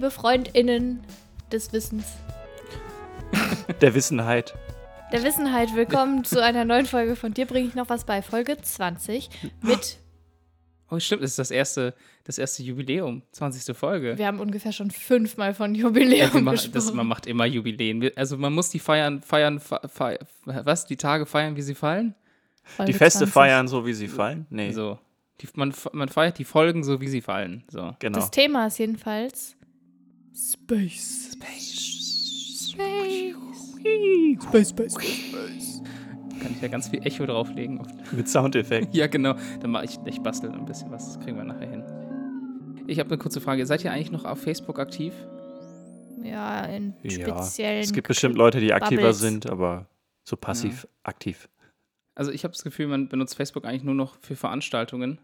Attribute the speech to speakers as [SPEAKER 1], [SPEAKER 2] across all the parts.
[SPEAKER 1] liebe FreundInnen des Wissens,
[SPEAKER 2] Der Wissenheit.
[SPEAKER 1] der Wissenheit, willkommen zu einer neuen Folge von dir bringe ich noch was bei, Folge 20 mit,
[SPEAKER 3] Oh, stimmt, das ist das erste, das erste Jubiläum, 20. Folge.
[SPEAKER 1] wir haben ungefähr schon fünfmal von
[SPEAKER 3] Ja,
[SPEAKER 1] Jubiläum
[SPEAKER 3] machen,
[SPEAKER 1] gesprochen.
[SPEAKER 3] das, man macht immer Jubiläen. Also man muss die feiern, feiern, fe, fe, was? Die Tage feiern, wie sie fallen?
[SPEAKER 1] Folge
[SPEAKER 2] Die Feste
[SPEAKER 1] 20.
[SPEAKER 2] feiern, so wie sie fallen? Nee,
[SPEAKER 3] So. Die, man, man feiert die Folgen so, wie sie fallen. So.
[SPEAKER 2] genau.
[SPEAKER 1] Das Thema ist jedenfalls Space. Space, Space, Space.
[SPEAKER 3] Kann ich ja ganz viel Echo drauflegen.
[SPEAKER 2] Mit Soundeffekt.
[SPEAKER 3] Ja, genau. Dann mache ich, ich bastel ein bisschen was. Das kriegen wir nachher hin. Ich habe eine kurze Frage. Seid ihr eigentlich noch auf Facebook aktiv?
[SPEAKER 1] Ja, in
[SPEAKER 2] Ja,
[SPEAKER 1] speziellen.
[SPEAKER 2] es gibt bestimmt Leute, die aktiver
[SPEAKER 1] Bubbles.
[SPEAKER 2] sind, aber so passiv aktiv.
[SPEAKER 3] Also ich habe das Gefühl, man benutzt Facebook eigentlich nur noch für Veranstaltungen.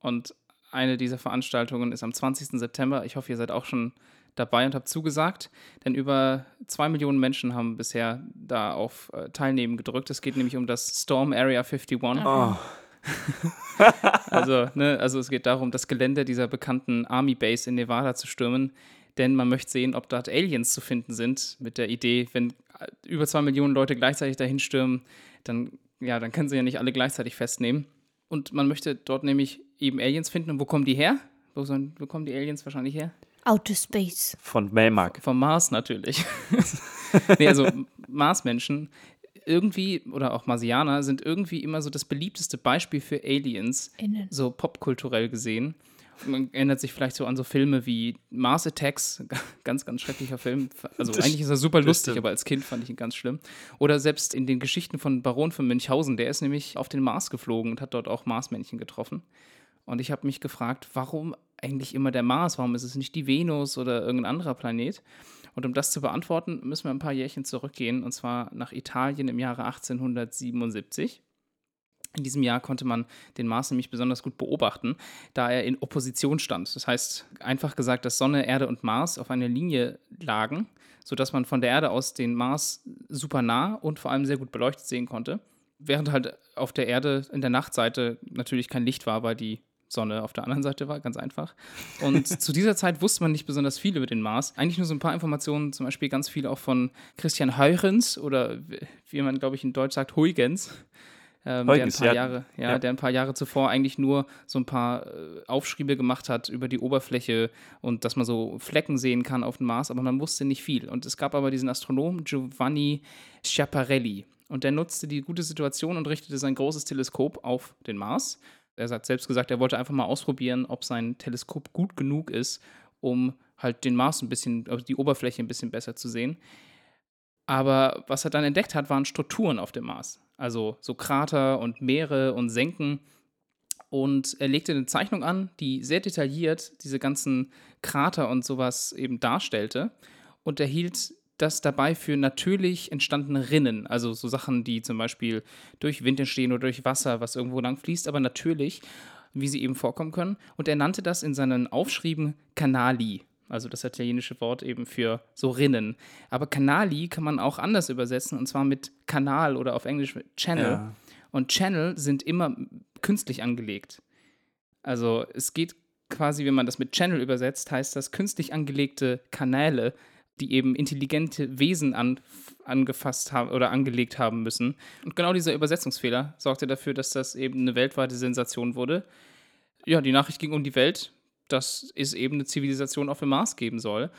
[SPEAKER 3] Und eine dieser Veranstaltungen ist am 20. September. Ich hoffe, ihr seid auch schon dabei und habt zugesagt. Denn über zwei Millionen Menschen haben bisher da auf äh, Teilnehmen gedrückt. Es geht nämlich um das Storm Area 51.
[SPEAKER 2] Oh,
[SPEAKER 3] Also, ne, also es geht darum, das Gelände dieser bekannten Army Base in Nevada zu stürmen. Denn man möchte sehen, ob dort Aliens zu finden sind. Mit der Idee, wenn äh, über zwei Millionen Leute gleichzeitig dahin stürmen, dann, ja, dann können sie ja nicht alle gleichzeitig festnehmen. Und man möchte dort nämlich eben Aliens finden. Und wo kommen die her? Wo, sollen, wo kommen die Aliens wahrscheinlich her?
[SPEAKER 1] Outer Space.
[SPEAKER 2] von Melmark.
[SPEAKER 3] Vom Mars natürlich. nee, also Marsmenschen irgendwie, oder auch Marsianer, sind irgendwie immer so das beliebteste Beispiel für Aliens,
[SPEAKER 1] Innen.
[SPEAKER 3] so popkulturell gesehen. Man erinnert sich vielleicht so an so Filme wie Mars Attacks, ganz, ganz schrecklicher Film. Also
[SPEAKER 2] Das-
[SPEAKER 3] eigentlich ist er super lustig,
[SPEAKER 2] stimmt.
[SPEAKER 3] aber als Kind fand ich ihn ganz schlimm. Oder selbst in den Geschichten von Baron von Münchhausen, der ist nämlich auf den Mars geflogen und hat dort auch Marsmännchen getroffen. Und ich habe mich gefragt, warum eigentlich immer der Mars? Warum ist es nicht die Venus oder irgendein anderer Planet? Und um das zu beantworten, müssen wir ein paar Jährchen zurückgehen, und zwar nach Italien im Jahre 1877. In diesem Jahr konnte man den Mars nämlich besonders gut beobachten, da er in Opposition stand. Das heißt, einfach gesagt, dass Sonne, Erde und Mars auf einer Linie lagen, sodass man von der Erde aus den Mars super nah und vor allem sehr gut beleuchtet sehen konnte. Während halt auf der Erde in der Nachtseite natürlich kein Licht war, weil die Sonne auf der anderen Seite war, ganz einfach. Und zu dieser Zeit wusste man nicht besonders viel über den Mars. Eigentlich nur so ein paar Informationen, zum Beispiel ganz viel auch von Christian Huygens oder wie man, glaube ich, in Deutsch sagt, Huygens. Ähm, der, ein
[SPEAKER 2] Huygens,
[SPEAKER 3] paar
[SPEAKER 2] ja.
[SPEAKER 3] Jahre, ja,
[SPEAKER 2] Ja.
[SPEAKER 3] der ein paar Jahre zuvor eigentlich nur so ein paar äh, Aufschriebe gemacht hat über die Oberfläche und dass man so Flecken sehen kann auf dem Mars, aber man wusste nicht viel. Und es gab aber diesen Astronomen Giovanni Schiaparelli und der nutzte die gute Situation und richtete sein großes Teleskop auf den Mars. Er hat selbst gesagt, er wollte einfach mal ausprobieren, ob sein Teleskop gut genug ist, um halt den Mars ein bisschen, also die Oberfläche ein bisschen besser zu sehen. Aber was er dann entdeckt hat, waren Strukturen auf dem Mars. Also so Krater und Meere und Senken. Und er legte eine Zeichnung an, die sehr detailliert diese ganzen Krater und sowas eben darstellte. Und er hielt das dabei für natürlich entstandene Rinnen. Also so Sachen, die zum Beispiel durch Wind entstehen oder durch Wasser, was irgendwo lang fließt, aber natürlich, wie sie eben vorkommen können. Und er nannte das in seinen Aufschrieben Canali. Also das italienische Wort eben für so Rinnen. Aber Canali kann man auch anders übersetzen, und zwar mit Kanal oder auf Englisch mit Channel.
[SPEAKER 2] Ja.
[SPEAKER 3] Und Channel sind immer künstlich angelegt. Also es geht quasi, wenn man das mit Channel übersetzt, heißt das künstlich angelegte Kanäle, die eben intelligente Wesen an, angefasst haben oder angelegt haben müssen. Und genau dieser Übersetzungsfehler sorgte dafür, dass das eben eine weltweite Sensation wurde. Ja, die Nachricht ging um die Welt, dass es eben eine Zivilisation auf dem Mars geben soll.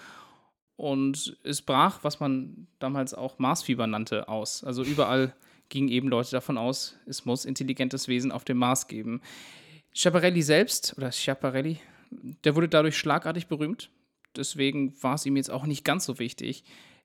[SPEAKER 3] Und es brach, was man damals auch Marsfieber nannte, aus. Also überall gingen eben Leute davon aus, es muss intelligentes Wesen auf dem Mars geben. Schiaparelli selbst, oder Schiaparelli, der wurde dadurch schlagartig berühmt. Deswegen war es ihm jetzt auch nicht ganz so wichtig,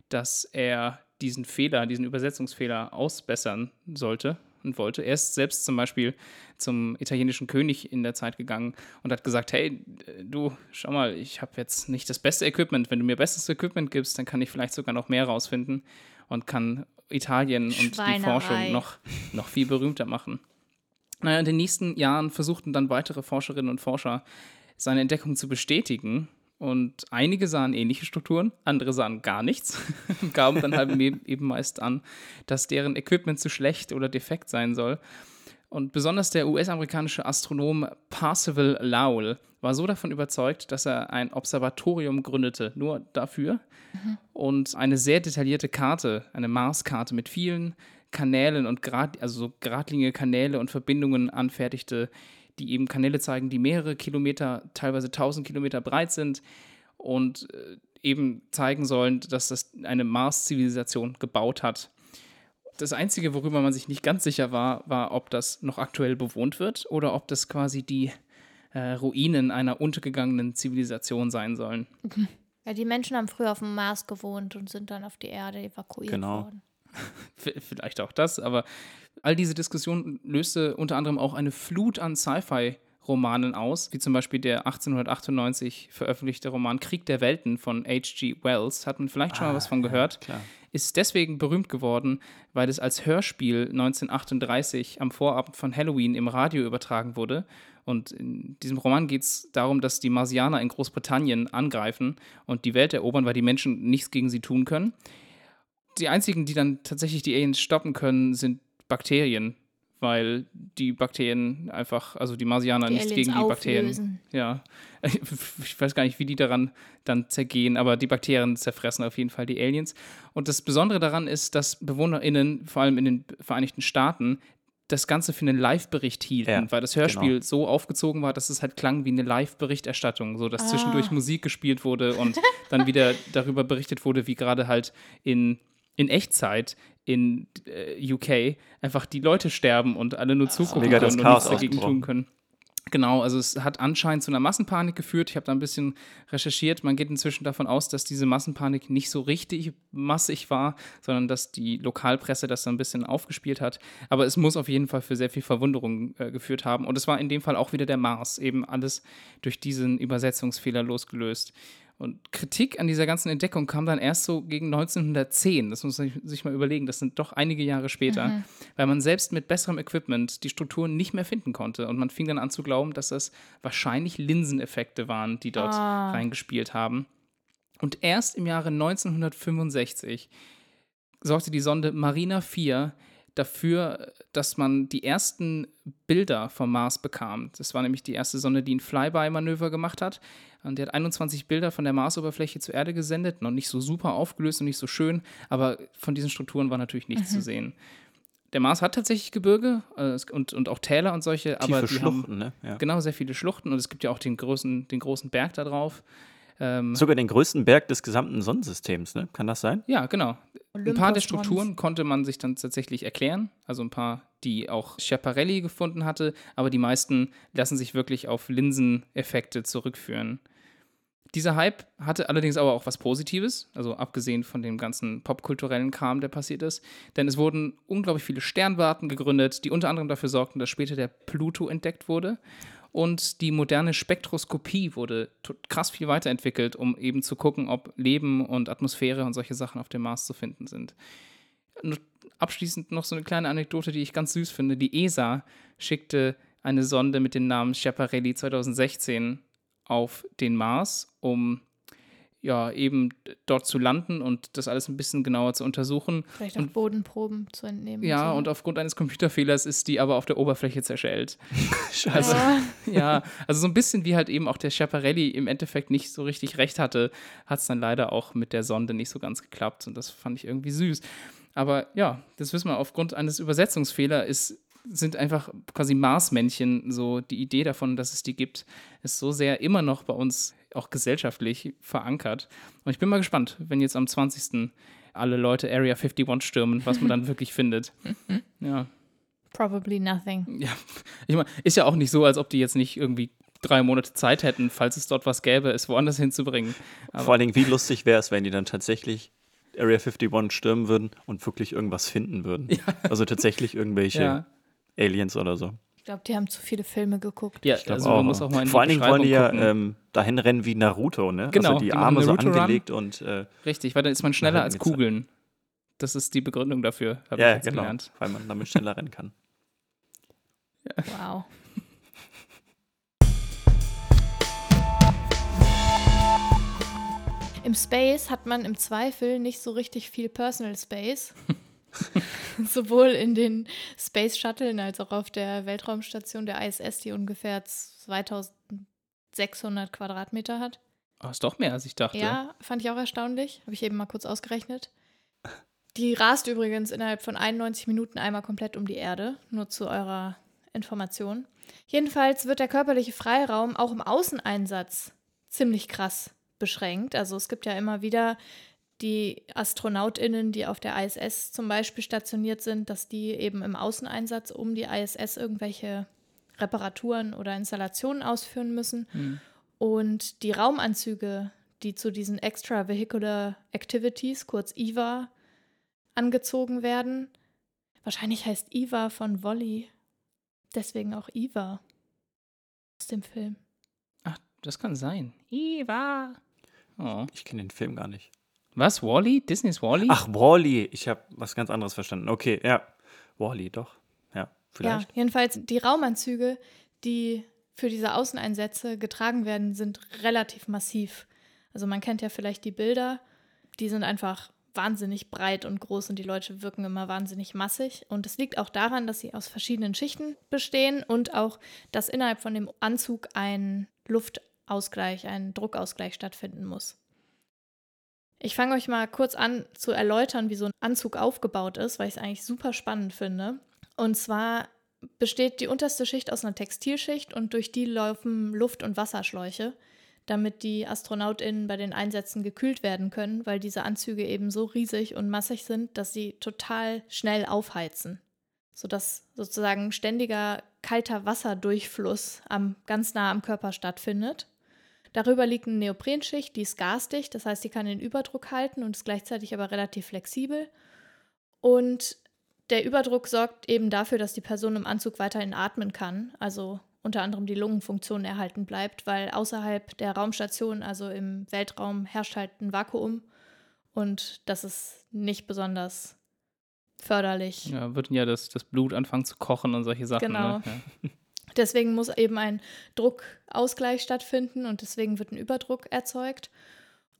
[SPEAKER 3] dass er diesen Fehler, diesen Übersetzungsfehler ausbessern sollte und wollte. Er ist selbst zum Beispiel zum italienischen König in der Zeit gegangen und hat gesagt, hey, du, schau mal, ich habe jetzt nicht das beste Equipment. Wenn du mir bestes Equipment gibst, dann kann ich vielleicht sogar noch mehr rausfinden und kann Italien und die. Forschung noch, noch viel berühmter machen. Naja, in den nächsten Jahren versuchten dann weitere Forscherinnen und Forscher, seine Entdeckung zu bestätigen. Und einige sahen ähnliche Strukturen, andere sahen gar nichts, gaben dann halt eben eben meist an, dass deren Equipment zu schlecht oder defekt sein soll. Und besonders der US-amerikanische Astronom Parzival Lowell war so davon überzeugt, dass er ein Observatorium gründete, nur dafür. Und eine sehr detaillierte Karte, eine Marskarte mit vielen Kanälen und grad, also so geradlinige Kanäle und Verbindungen anfertigte, die eben Kanäle zeigen, die mehrere Kilometer, teilweise 1000 Kilometer breit sind und äh, eben zeigen sollen, dass das eine Mars-Zivilisation gebaut hat. Das Einzige, worüber man sich nicht ganz sicher war, war, ob das noch aktuell bewohnt wird oder ob das quasi die äh, Ruinen einer untergegangenen Zivilisation sein sollen.
[SPEAKER 1] Ja, die Menschen haben früher auf dem Mars gewohnt und sind dann auf die Erde evakuiert
[SPEAKER 2] Genau.
[SPEAKER 1] worden.
[SPEAKER 3] V- Vielleicht auch das, aber all diese Diskussion löste unter anderem auch eine Flut an Sci-Fi-Romanen aus, wie zum Beispiel der 1898 veröffentlichte Roman Krieg der Welten von H.G. Wells. Hat man vielleicht schon mal was von gehört?
[SPEAKER 2] Klar.
[SPEAKER 3] ist deswegen berühmt geworden, weil es als Hörspiel 1938 am Vorabend von Halloween im Radio übertragen wurde. Und in diesem Roman geht es darum, dass die Marsianer in Großbritannien angreifen und die Welt erobern, weil die Menschen nichts gegen sie tun können. Die einzigen, die dann tatsächlich die Aliens stoppen können, sind Bakterien, weil die Bakterien einfach, also die Marsianer
[SPEAKER 1] Die
[SPEAKER 3] nichts
[SPEAKER 1] Aliens
[SPEAKER 3] gegen die Bakterien.
[SPEAKER 1] auflösen.
[SPEAKER 3] Ja, ich weiß gar nicht, wie die daran dann zergehen, aber die Bakterien zerfressen auf jeden Fall die Aliens. Und das Besondere daran ist, dass BewohnerInnen, vor allem in den Vereinigten Staaten, das Ganze für einen Live-Bericht hielten,
[SPEAKER 2] Ja,
[SPEAKER 3] weil das Hörspiel
[SPEAKER 2] genau.
[SPEAKER 3] so aufgezogen war, dass es halt klang wie eine Live-Berichterstattung, so dass
[SPEAKER 1] Ah.
[SPEAKER 3] zwischendurch Musik gespielt wurde und dann wieder darüber berichtet wurde, wie gerade halt in, in Echtzeit in äh, UK einfach die Leute sterben und alle nur zugucken
[SPEAKER 2] Mega
[SPEAKER 3] können und nichts dagegen tun können. Genau, also es hat anscheinend zu einer Massenpanik geführt. Ich habe da ein bisschen recherchiert. Man geht inzwischen davon aus, dass diese Massenpanik nicht so richtig massig war, sondern dass die Lokalpresse das so ein bisschen aufgespielt hat. Aber es muss auf jeden Fall für sehr viel Verwunderung äh, geführt haben. Und es war in dem Fall auch wieder der Mars, eben alles durch diesen Übersetzungsfehler losgelöst. Und Kritik an dieser ganzen Entdeckung kam dann erst so gegen 1910. Das muss man sich mal überlegen. Das sind doch einige Jahre später, weil man selbst mit besserem Equipment die Strukturen nicht mehr finden konnte. Und man fing dann an zu glauben, dass das wahrscheinlich Linseneffekte waren, die dort
[SPEAKER 1] Ah.
[SPEAKER 3] reingespielt haben. Und erst im Jahre 1965 sorgte die Sonde Marina 4 dafür, dass man die ersten Bilder vom Mars bekam. Das war nämlich die erste Sonde, die ein Flyby-Manöver gemacht hat. Und die hat 21 Bilder von der Marsoberfläche zur Erde gesendet. Noch nicht so super aufgelöst und nicht so schön, aber von diesen Strukturen war natürlich nichts zu sehen. Der Mars hat tatsächlich Gebirge äh, und, und auch Täler und solche, aber
[SPEAKER 2] Tiefe
[SPEAKER 3] die haben
[SPEAKER 2] Schluchten, ne? Ja.
[SPEAKER 3] genau sehr viele Schluchten und es gibt ja auch den großen, den großen Berg da drauf. Ähm,
[SPEAKER 2] Sogar den größten Berg des gesamten Sonnensystems, ne? Kann das sein?
[SPEAKER 3] ja, genau. ein
[SPEAKER 1] Olympus
[SPEAKER 3] paar der
[SPEAKER 1] Mons.
[SPEAKER 3] Strukturen konnte man sich dann tatsächlich erklären. Also ein paar, die auch Schiaparelli gefunden hatte, aber die meisten lassen sich wirklich auf Linseneffekte zurückführen. Dieser Hype hatte allerdings aber auch was Positives, also abgesehen von dem ganzen popkulturellen Kram, der passiert ist. Denn es wurden unglaublich viele Sternwarten gegründet, die unter anderem dafür sorgten, dass später der Pluto entdeckt wurde. Und die moderne Spektroskopie wurde krass viel weiterentwickelt, um eben zu gucken, ob Leben und Atmosphäre und solche Sachen auf dem Mars zu finden sind. Und abschließend noch so eine kleine Anekdote, die ich ganz süß finde. Die ESA schickte eine Sonde mit dem Namen Schiaparelli 2016 auf den Mars, um ja eben dort zu landen und das alles ein bisschen genauer zu untersuchen.
[SPEAKER 1] Vielleicht auch Bodenproben zu entnehmen.
[SPEAKER 3] Ja,
[SPEAKER 1] so.
[SPEAKER 3] und aufgrund eines Computerfehlers ist die aber auf der Oberfläche zerschellt.
[SPEAKER 2] Scheiße.
[SPEAKER 1] Ja.
[SPEAKER 3] ja, also so ein bisschen wie halt eben auch der Schiaparelli im Endeffekt nicht so richtig recht hatte, hat es dann leider auch mit der Sonde nicht so ganz geklappt und das fand ich irgendwie süß. Aber ja, das wissen wir, aufgrund eines Übersetzungsfehlers ist, sind einfach quasi Marsmännchen so die Idee davon, dass es die gibt, ist so sehr immer noch bei uns auch gesellschaftlich verankert. Und ich bin mal gespannt, wenn jetzt am 20. alle Leute Area 51 stürmen, was man dann wirklich findet. Ja.
[SPEAKER 1] Probably nothing.
[SPEAKER 3] Ja, ich meine, ist ja auch nicht so, als ob die jetzt nicht irgendwie drei Monate Zeit hätten, falls es dort was gäbe, es woanders hinzubringen.
[SPEAKER 2] Vor allen Dingen, wie lustig wäre es, wenn die dann tatsächlich Area 51 stürmen würden und wirklich irgendwas finden würden. Also tatsächlich irgendwelche
[SPEAKER 3] Ja,
[SPEAKER 2] Aliens oder so.
[SPEAKER 1] Ich glaube, die haben zu viele Filme geguckt.
[SPEAKER 3] ja
[SPEAKER 2] Ich glaub
[SPEAKER 3] also man muss auch mal in
[SPEAKER 2] Vor allen Dingen wollen die ja ähm, dahin rennen wie Naruto, ne?
[SPEAKER 3] Genau,
[SPEAKER 2] also die,
[SPEAKER 3] die machen
[SPEAKER 2] Arme so angelegt und äh,
[SPEAKER 3] Richtig, weil dann ist man schneller als. Kugeln. Das ist die Begründung dafür, habe ich
[SPEAKER 2] ja,
[SPEAKER 3] jetzt
[SPEAKER 2] genau,
[SPEAKER 3] gelernt.
[SPEAKER 2] weil man damit schneller rennen kann.
[SPEAKER 1] Wow. Im Space hat man im Zweifel nicht so richtig viel Personal Space. Sowohl in den Space Shuttle als auch auf der Weltraumstation der ISS, die ungefähr 2600 Quadratmeter hat.
[SPEAKER 3] Oh, ist doch mehr, als ich dachte.
[SPEAKER 1] Ja, fand ich auch erstaunlich. Habe ich eben mal kurz ausgerechnet. Die rast übrigens innerhalb von 91 Minuten einmal komplett um die Erde, nur zu eurer Information. Jedenfalls wird der körperliche Freiraum auch im Außeneinsatz ziemlich krass beschränkt. Also es gibt ja immer wieder die AstronautInnen, die auf der ISS zum Beispiel stationiert sind, dass die eben im Außeneinsatz um die ISS irgendwelche Reparaturen oder Installationen ausführen müssen.
[SPEAKER 3] Hm.
[SPEAKER 1] Und die Raumanzüge, die zu diesen Extravehicular Activities, kurz EVA, angezogen werden. Wahrscheinlich heißt Eva von Wolly. Deswegen auch Eva aus dem Film.
[SPEAKER 3] Ach, das kann sein. Eva. Oh.
[SPEAKER 2] Ich kenne den Film gar nicht.
[SPEAKER 3] Was? Wally? Disneys Wally?
[SPEAKER 2] Ach, Wally. Ich habe was ganz anderes verstanden. Okay, ja. Wally, doch. Ja, vielleicht.
[SPEAKER 1] Ja, jedenfalls die Raumanzüge, die für diese Außeneinsätze getragen werden, sind relativ massiv. Also man kennt ja vielleicht die Bilder, die sind einfach wahnsinnig breit und groß und die Leute wirken immer wahnsinnig massig. Und es liegt auch daran, dass sie aus verschiedenen Schichten bestehen und auch, dass innerhalb von dem Anzug ein Luftausgleich, ein Druckausgleich stattfinden muss. Ich fange euch mal kurz an zu erläutern, wie so ein Anzug aufgebaut ist, weil ich es eigentlich super spannend finde. Und zwar besteht die unterste Schicht aus einer Textilschicht und durch die laufen Luft- und Wasserschläuche damit die AstronautInnen bei den Einsätzen gekühlt werden können, weil diese Anzüge eben so riesig und massig sind, dass sie total schnell aufheizen. Sodass sozusagen ständiger kalter Wasserdurchfluss am, ganz nah am Körper stattfindet. Darüber liegt eine Neoprenschicht, die ist gasdicht, das heißt, die kann den Überdruck halten und ist gleichzeitig aber relativ flexibel. Und der Überdruck sorgt eben dafür, dass die Person im Anzug weiterhin atmen kann, also unter anderem die Lungenfunktion erhalten bleibt, weil außerhalb der Raumstation, also im Weltraum, herrscht halt ein Vakuum und das ist nicht besonders förderlich.
[SPEAKER 3] Ja, wird ja das, das Blut anfangen zu kochen und solche Sachen.
[SPEAKER 1] Genau.
[SPEAKER 3] Ne? Ja.
[SPEAKER 1] Deswegen muss eben ein Druckausgleich stattfinden und deswegen wird ein Überdruck erzeugt.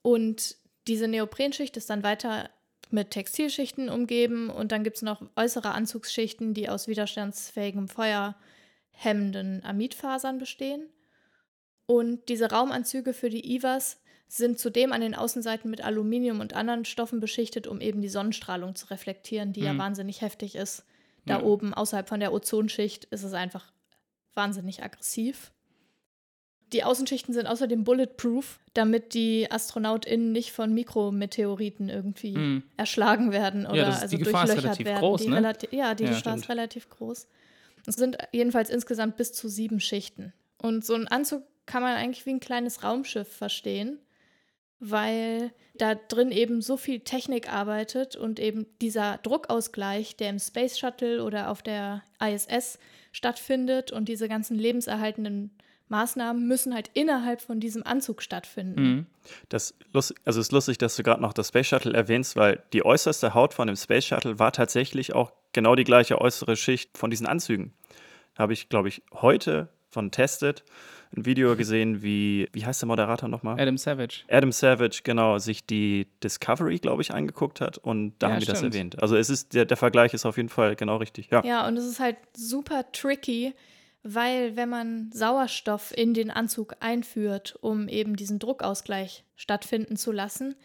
[SPEAKER 1] Und diese Neoprenschicht ist dann weiter mit Textilschichten umgeben und dann gibt es noch äußere Anzugsschichten, die aus widerstandsfähigem Feuer hemmenden Amidfasern bestehen. Und diese Raumanzüge für die IVAs sind zudem an den Außenseiten mit Aluminium und anderen Stoffen beschichtet, um eben die Sonnenstrahlung zu reflektieren, die mhm. ja wahnsinnig heftig ist. Da ja. oben, außerhalb von der Ozonschicht, ist es einfach wahnsinnig aggressiv. Die Außenschichten sind außerdem bulletproof, damit die AstronautInnen nicht von Mikrometeoriten irgendwie mhm. erschlagen werden oder
[SPEAKER 3] ja,
[SPEAKER 1] also
[SPEAKER 3] die Gefahr
[SPEAKER 1] durchlöchert
[SPEAKER 3] ist relativ
[SPEAKER 1] werden.
[SPEAKER 3] Groß,
[SPEAKER 1] die
[SPEAKER 3] ne?
[SPEAKER 1] relati ja, die
[SPEAKER 3] Ja,
[SPEAKER 1] Gefahr
[SPEAKER 3] stimmt.
[SPEAKER 1] ist relativ groß. Es sind jedenfalls insgesamt bis zu sieben Schichten. Und so ein Anzug kann man eigentlich wie ein kleines Raumschiff verstehen, weil da drin eben so viel Technik arbeitet und eben dieser Druckausgleich, der im Space Shuttle oder auf der ISS stattfindet und diese ganzen lebenserhaltenden Maßnahmen müssen halt innerhalb von diesem Anzug stattfinden.
[SPEAKER 3] Mhm.
[SPEAKER 2] Das lust, also es ist lustig, dass du gerade noch das Space Shuttle erwähnst, weil die äußerste Haut von dem Space Shuttle war tatsächlich auch genau die gleiche äußere Schicht von diesen Anzügen. Habe ich, glaube ich, heute von Tested ein Video gesehen, wie, wie heißt der Moderator nochmal?
[SPEAKER 3] Adam Savage.
[SPEAKER 2] Adam Savage, genau, sich die Discovery, glaube ich, angeguckt hat und da
[SPEAKER 3] Ja,
[SPEAKER 2] haben die das erwähnt. Also es ist, der, der Vergleich ist auf jeden Fall genau richtig. Ja.
[SPEAKER 1] Ja, und es ist halt super tricky, weil wenn man Sauerstoff in den Anzug einführt, um eben diesen Druckausgleich stattfinden zu lassen,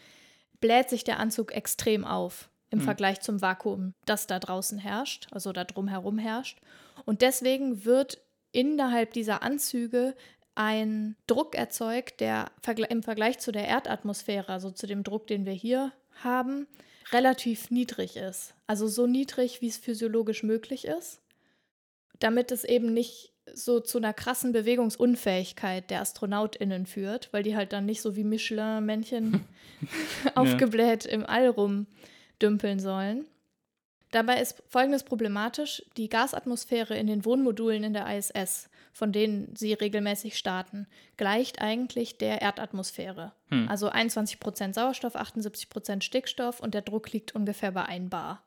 [SPEAKER 1] bläht sich der Anzug extrem auf im
[SPEAKER 3] Mhm.
[SPEAKER 1] Vergleich zum Vakuum, das da draußen herrscht, also da drumherum herrscht. Und deswegen wird innerhalb dieser Anzüge ein Druck erzeugt, der im Vergleich zu der Erdatmosphäre, also zu dem Druck, den wir hier haben, relativ niedrig ist. Also so niedrig, wie es physiologisch möglich ist, damit es eben nicht so zu einer krassen Bewegungsunfähigkeit der AstronautInnen führt, weil die halt dann nicht so wie Michelin-Männchen aufgebläht im All rumdümpeln sollen. Dabei ist Folgendes problematisch. Die Gasatmosphäre in den Wohnmodulen in der ISS, von denen sie regelmäßig starten, gleicht eigentlich der Erdatmosphäre.
[SPEAKER 3] Hm.
[SPEAKER 1] Also 21% Sauerstoff, 78% Stickstoff und der Druck liegt ungefähr bei 1 Bar.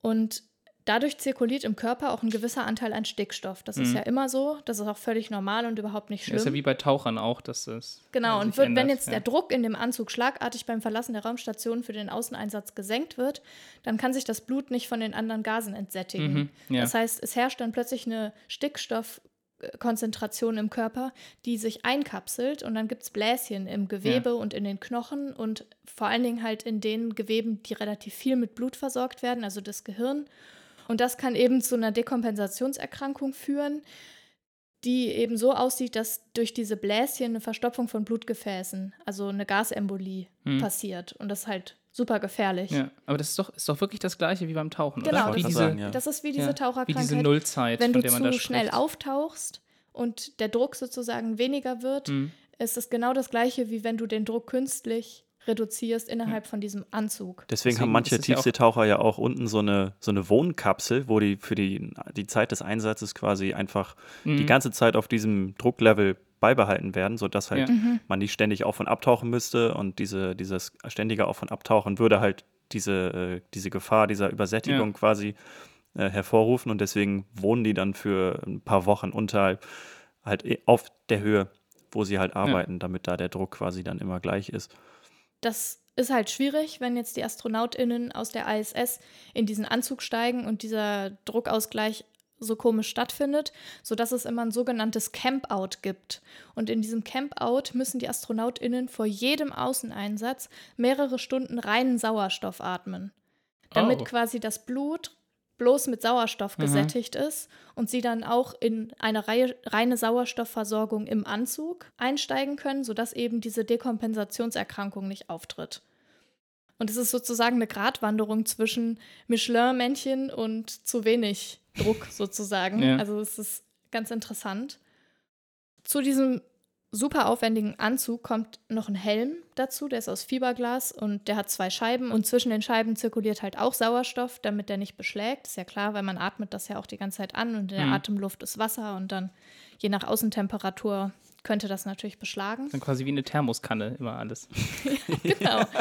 [SPEAKER 1] Und dadurch zirkuliert im Körper auch ein gewisser Anteil an Stickstoff. Das ist
[SPEAKER 3] Mhm.
[SPEAKER 1] ja immer so. Das ist auch völlig normal und überhaupt nicht
[SPEAKER 3] Ja,
[SPEAKER 1] schlimm.
[SPEAKER 3] ist ja wie bei Tauchern auch, dass das.
[SPEAKER 1] Genau, und
[SPEAKER 3] ändert.
[SPEAKER 1] wenn jetzt
[SPEAKER 3] ja.
[SPEAKER 1] der Druck in dem Anzug schlagartig beim Verlassen der Raumstation für den Außeneinsatz gesenkt wird, dann kann sich das Blut nicht von den anderen Gasen entsättigen.
[SPEAKER 3] Mhm, ja.
[SPEAKER 1] Das heißt, es herrscht dann plötzlich eine Stickstoffkonzentration im Körper, die sich einkapselt und dann gibt es Bläschen im Gewebe und in den Knochen und vor allen Dingen halt in den Geweben, die relativ viel mit Blut versorgt werden, also das Gehirn. Und das kann eben zu einer Dekompensationserkrankung führen, die eben so aussieht, dass durch diese Bläschen eine Verstopfung von Blutgefäßen, also eine Gasembolie
[SPEAKER 3] Hm.
[SPEAKER 1] passiert. Und das ist halt super gefährlich.
[SPEAKER 3] Ja, aber das ist doch, ist doch wirklich das Gleiche wie beim Tauchen,
[SPEAKER 1] Genau,
[SPEAKER 3] oder? Wie
[SPEAKER 2] das-
[SPEAKER 3] diese,
[SPEAKER 2] sagen, ja.
[SPEAKER 1] Das ist wie diese
[SPEAKER 3] ja,
[SPEAKER 1] Taucherkrankheit.
[SPEAKER 3] Wie diese Nullzeit,
[SPEAKER 1] Wenn
[SPEAKER 3] von
[SPEAKER 1] du
[SPEAKER 3] der man
[SPEAKER 1] zu schnell auftauchst und der Druck sozusagen weniger wird,
[SPEAKER 3] Mhm.
[SPEAKER 1] ist es genau das gleiche, wie wenn du den Druck künstlich reduzierst innerhalb von diesem Anzug.
[SPEAKER 2] Deswegen,
[SPEAKER 3] Deswegen
[SPEAKER 2] haben manche
[SPEAKER 3] ja auch-
[SPEAKER 2] Tiefseetaucher ja auch unten so eine, so eine Wohnkapsel, wo die für die, die Zeit des Einsatzes quasi einfach die
[SPEAKER 3] Mhm.
[SPEAKER 2] ganze Zeit auf diesem Drucklevel beibehalten werden, sodass halt
[SPEAKER 3] Ja.
[SPEAKER 1] Mhm.
[SPEAKER 2] man nicht ständig auf und abtauchen müsste und diese, dieses ständige Auf- und Abtauchen würde halt diese, äh, diese Gefahr dieser Übersättigung
[SPEAKER 3] Ja.
[SPEAKER 2] quasi äh, hervorrufen und deswegen wohnen die dann für ein paar Wochen unterhalb halt eh auf der Höhe, wo sie halt arbeiten, damit da der Druck quasi dann immer gleich ist.
[SPEAKER 1] Das ist halt schwierig, wenn jetzt die AstronautInnen aus der ISS in diesen Anzug steigen und dieser Druckausgleich so komisch stattfindet, sodass es immer ein sogenanntes Campout gibt. Und in diesem Campout müssen die AstronautInnen vor jedem Außeneinsatz mehrere Stunden reinen Sauerstoff atmen, damit
[SPEAKER 3] Oh.
[SPEAKER 1] quasi das Blut bloß mit Sauerstoff
[SPEAKER 3] Mhm.
[SPEAKER 1] gesättigt ist und sie dann auch in eine Reihe, reine Sauerstoffversorgung im Anzug einsteigen können, sodass eben diese Dekompensationserkrankung nicht auftritt. Und es ist sozusagen eine Gratwanderung zwischen Michelin-Männchen und zu wenig Druck sozusagen.
[SPEAKER 3] Ja.
[SPEAKER 1] Also es ist ganz interessant. Zu diesem super aufwendigen Anzug kommt noch ein Helm dazu, der ist aus Fiberglas und der hat zwei Scheiben und zwischen den Scheiben zirkuliert halt auch Sauerstoff, damit der nicht beschlägt. Ist ja klar, weil man atmet das ja auch die ganze Zeit an und in der
[SPEAKER 3] Mhm.
[SPEAKER 1] Atemluft ist Wasser und dann je nach Außentemperatur könnte das natürlich beschlagen.
[SPEAKER 3] Dann quasi wie eine Thermoskanne immer alles.
[SPEAKER 1] genau.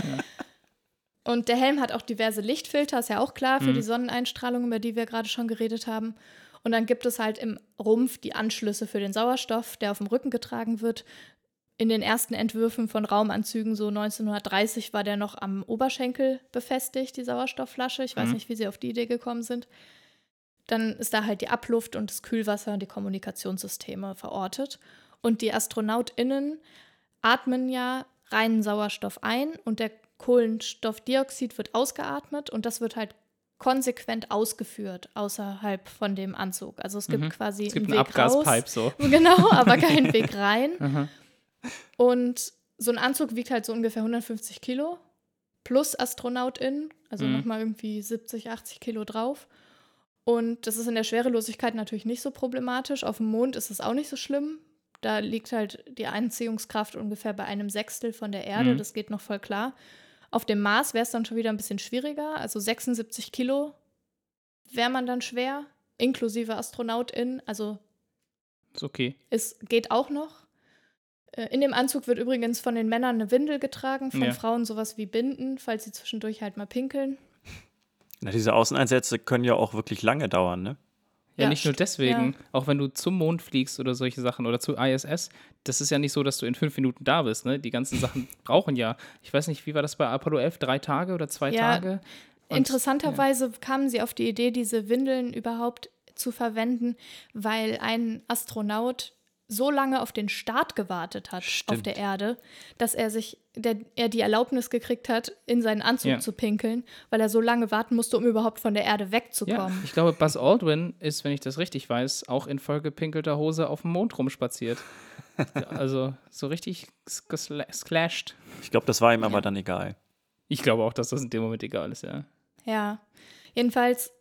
[SPEAKER 1] Und der Helm hat auch diverse Lichtfilter, ist ja auch klar für
[SPEAKER 3] Mhm.
[SPEAKER 1] die Sonneneinstrahlung, über die wir gerade schon geredet haben. Und dann gibt es halt im Rumpf die Anschlüsse für den Sauerstoff, der auf dem Rücken getragen wird. In den ersten Entwürfen von Raumanzügen, so 1930, war der noch am Oberschenkel befestigt, die Sauerstoffflasche. Ich weiß
[SPEAKER 3] Mhm.
[SPEAKER 1] nicht, wie sie auf die Idee gekommen sind. Dann ist da halt die Abluft und das Kühlwasser und die Kommunikationssysteme verortet. Und die AstronautInnen atmen ja reinen Sauerstoff ein und der Kohlenstoffdioxid wird ausgeatmet und das wird halt konsequent ausgeführt außerhalb von dem Anzug. Also es gibt
[SPEAKER 3] Mhm.
[SPEAKER 1] quasi
[SPEAKER 3] Es gibt
[SPEAKER 1] einen
[SPEAKER 3] einen
[SPEAKER 1] Weg raus.
[SPEAKER 3] So.
[SPEAKER 1] Genau, aber keinen Weg rein. Und so ein Anzug wiegt halt so ungefähr 150 Kilo plus AstronautInnen, also
[SPEAKER 3] Mhm.
[SPEAKER 1] nochmal irgendwie 70, 80 Kilo drauf. Und das ist in der Schwerelosigkeit natürlich nicht so problematisch. Auf dem Mond ist es auch nicht so schlimm. Da liegt halt die Einziehungskraft ungefähr bei einem Sechstel von der Erde.
[SPEAKER 3] Mhm.
[SPEAKER 1] Das geht noch voll klar. Auf dem Mars wäre es dann schon wieder ein bisschen schwieriger. Also 76 Kilo wäre man dann schwer, inklusive AstronautInnen. Also
[SPEAKER 3] Ist okay.
[SPEAKER 1] es geht auch noch. Äh, In dem Anzug wird übrigens von den Männern eine Windel getragen, von
[SPEAKER 3] Ja.
[SPEAKER 1] Frauen sowas wie Binden, falls sie zwischendurch halt mal pinkeln.
[SPEAKER 2] Na, diese Außeneinsätze können ja auch wirklich lange dauern, ne?
[SPEAKER 3] Ja,
[SPEAKER 1] Ja,
[SPEAKER 3] nicht nur deswegen, auch wenn du zum Mond fliegst oder solche Sachen oder zu ISS, das ist ja nicht so, dass du in fünf Minuten da bist, ne? Die ganzen Sachen brauchen ja, ich weiß nicht, wie war das bei Apollo 11, drei Tage oder zwei
[SPEAKER 1] Ja,
[SPEAKER 3] Tage? Und-
[SPEAKER 1] Interessanterweise kamen sie auf die Idee, diese Windeln überhaupt zu verwenden, weil ein Astronaut so lange auf den Start gewartet hat auf
[SPEAKER 2] Stimmt.
[SPEAKER 1] der Erde, dass er sich, der, er die Erlaubnis gekriegt hat, in seinen Anzug
[SPEAKER 3] Ja.
[SPEAKER 1] zu pinkeln, weil er so lange warten musste, um überhaupt von der Erde
[SPEAKER 3] Ja,
[SPEAKER 1] wegzukommen.
[SPEAKER 3] ich glaube, Buzz Aldrin ist, wenn ich das richtig weiß, auch in vollgepinkelter Hose auf dem Mond rumspaziert. also so richtig sklashed.
[SPEAKER 2] Ich glaube, das war ihm
[SPEAKER 1] Ja.
[SPEAKER 2] aber dann egal.
[SPEAKER 3] Ich glaube auch, dass das in dem Moment egal ist, ja.
[SPEAKER 1] Ja, jedenfalls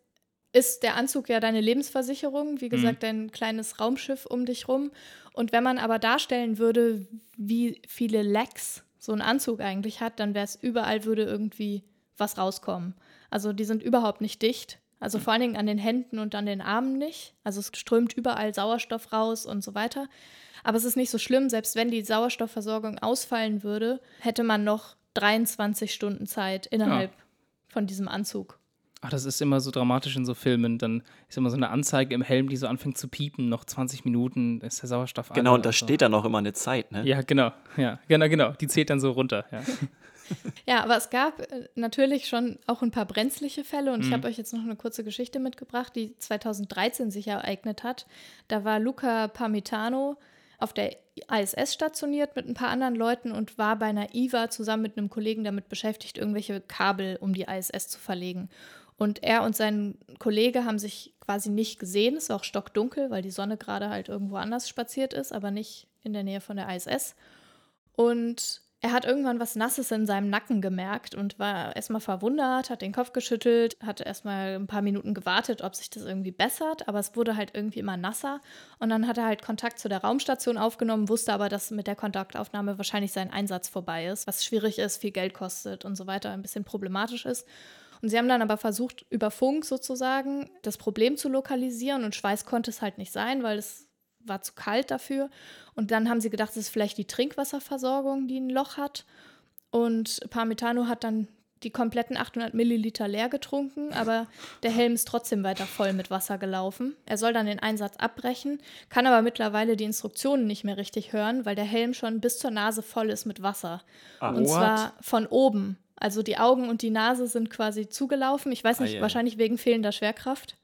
[SPEAKER 1] ist der Anzug ja deine Lebensversicherung, wie gesagt, dein kleines Raumschiff um dich rum. Und wenn man aber darstellen würde, wie viele Lecks so ein Anzug eigentlich hat, dann wäre es überall würde irgendwie was rauskommen. Also die sind überhaupt nicht dicht. Also vor allen Dingen an den Händen und an den Armen nicht. Also es strömt überall Sauerstoff raus und so weiter. Aber es ist nicht so schlimm, selbst wenn die Sauerstoffversorgung ausfallen würde, hätte man noch 23 Stunden Zeit innerhalb von diesem Anzug.
[SPEAKER 3] Ach, das ist immer so dramatisch in so Filmen. Dann ist immer so eine Anzeige im Helm, die so anfängt zu piepen. Noch 20 Minuten ist der Sauerstoff
[SPEAKER 2] Genau,
[SPEAKER 3] alle
[SPEAKER 2] und da
[SPEAKER 3] und so.
[SPEAKER 2] steht dann auch immer eine Zeit, ne?
[SPEAKER 3] Ja, genau. Ja, genau, genau. Die zählt dann so runter. Ja.
[SPEAKER 1] Ja, aber es gab äh, natürlich schon auch ein paar brenzliche Fälle und ich
[SPEAKER 3] Mhm.
[SPEAKER 1] habe euch jetzt noch eine kurze Geschichte mitgebracht, die 2013 sich ereignet hat. Da war Luca Parmitano auf der ISS stationiert mit ein paar anderen Leuten und war bei einer IVA zusammen mit einem Kollegen damit beschäftigt, irgendwelche Kabel um die ISS zu verlegen. Und er und sein Kollege haben sich quasi nicht gesehen. Es war auch stockdunkel, weil die Sonne gerade halt irgendwo anders spaziert ist, aber nicht in der Nähe von der ISS. Und er hat irgendwann was Nasses in seinem Nacken gemerkt und war erstmal verwundert, hat den Kopf geschüttelt, hat erstmal ein paar Minuten gewartet, ob sich das irgendwie bessert, aber es wurde halt irgendwie immer nasser. Und dann hat er halt Kontakt zu der Raumstation aufgenommen, wusste aber, dass mit der Kontaktaufnahme wahrscheinlich sein Einsatz vorbei ist, was schwierig ist, viel Geld kostet und so weiter, ein bisschen problematisch ist. Und sie haben dann aber versucht, über Funk sozusagen das Problem zu lokalisieren und Schweiß konnte es halt nicht sein, weil es war zu kalt dafür. Und dann haben sie gedacht, es ist vielleicht die Trinkwasserversorgung, die ein Loch hat. Und Parmitano hat dann die kompletten 800 Milliliter leer getrunken, aber der Helm ist trotzdem weiter voll mit Wasser gelaufen. Er soll dann den Einsatz abbrechen, kann aber mittlerweile die Instruktionen nicht mehr richtig hören, weil der Helm schon bis zur Nase voll ist mit Wasser.
[SPEAKER 2] Ah,
[SPEAKER 1] und
[SPEAKER 3] what?
[SPEAKER 1] zwar von oben. Also die Augen und die Nase sind quasi zugelaufen. Ich weiß nicht,
[SPEAKER 2] Ah, ja.
[SPEAKER 1] wahrscheinlich wegen fehlender Schwerkraft.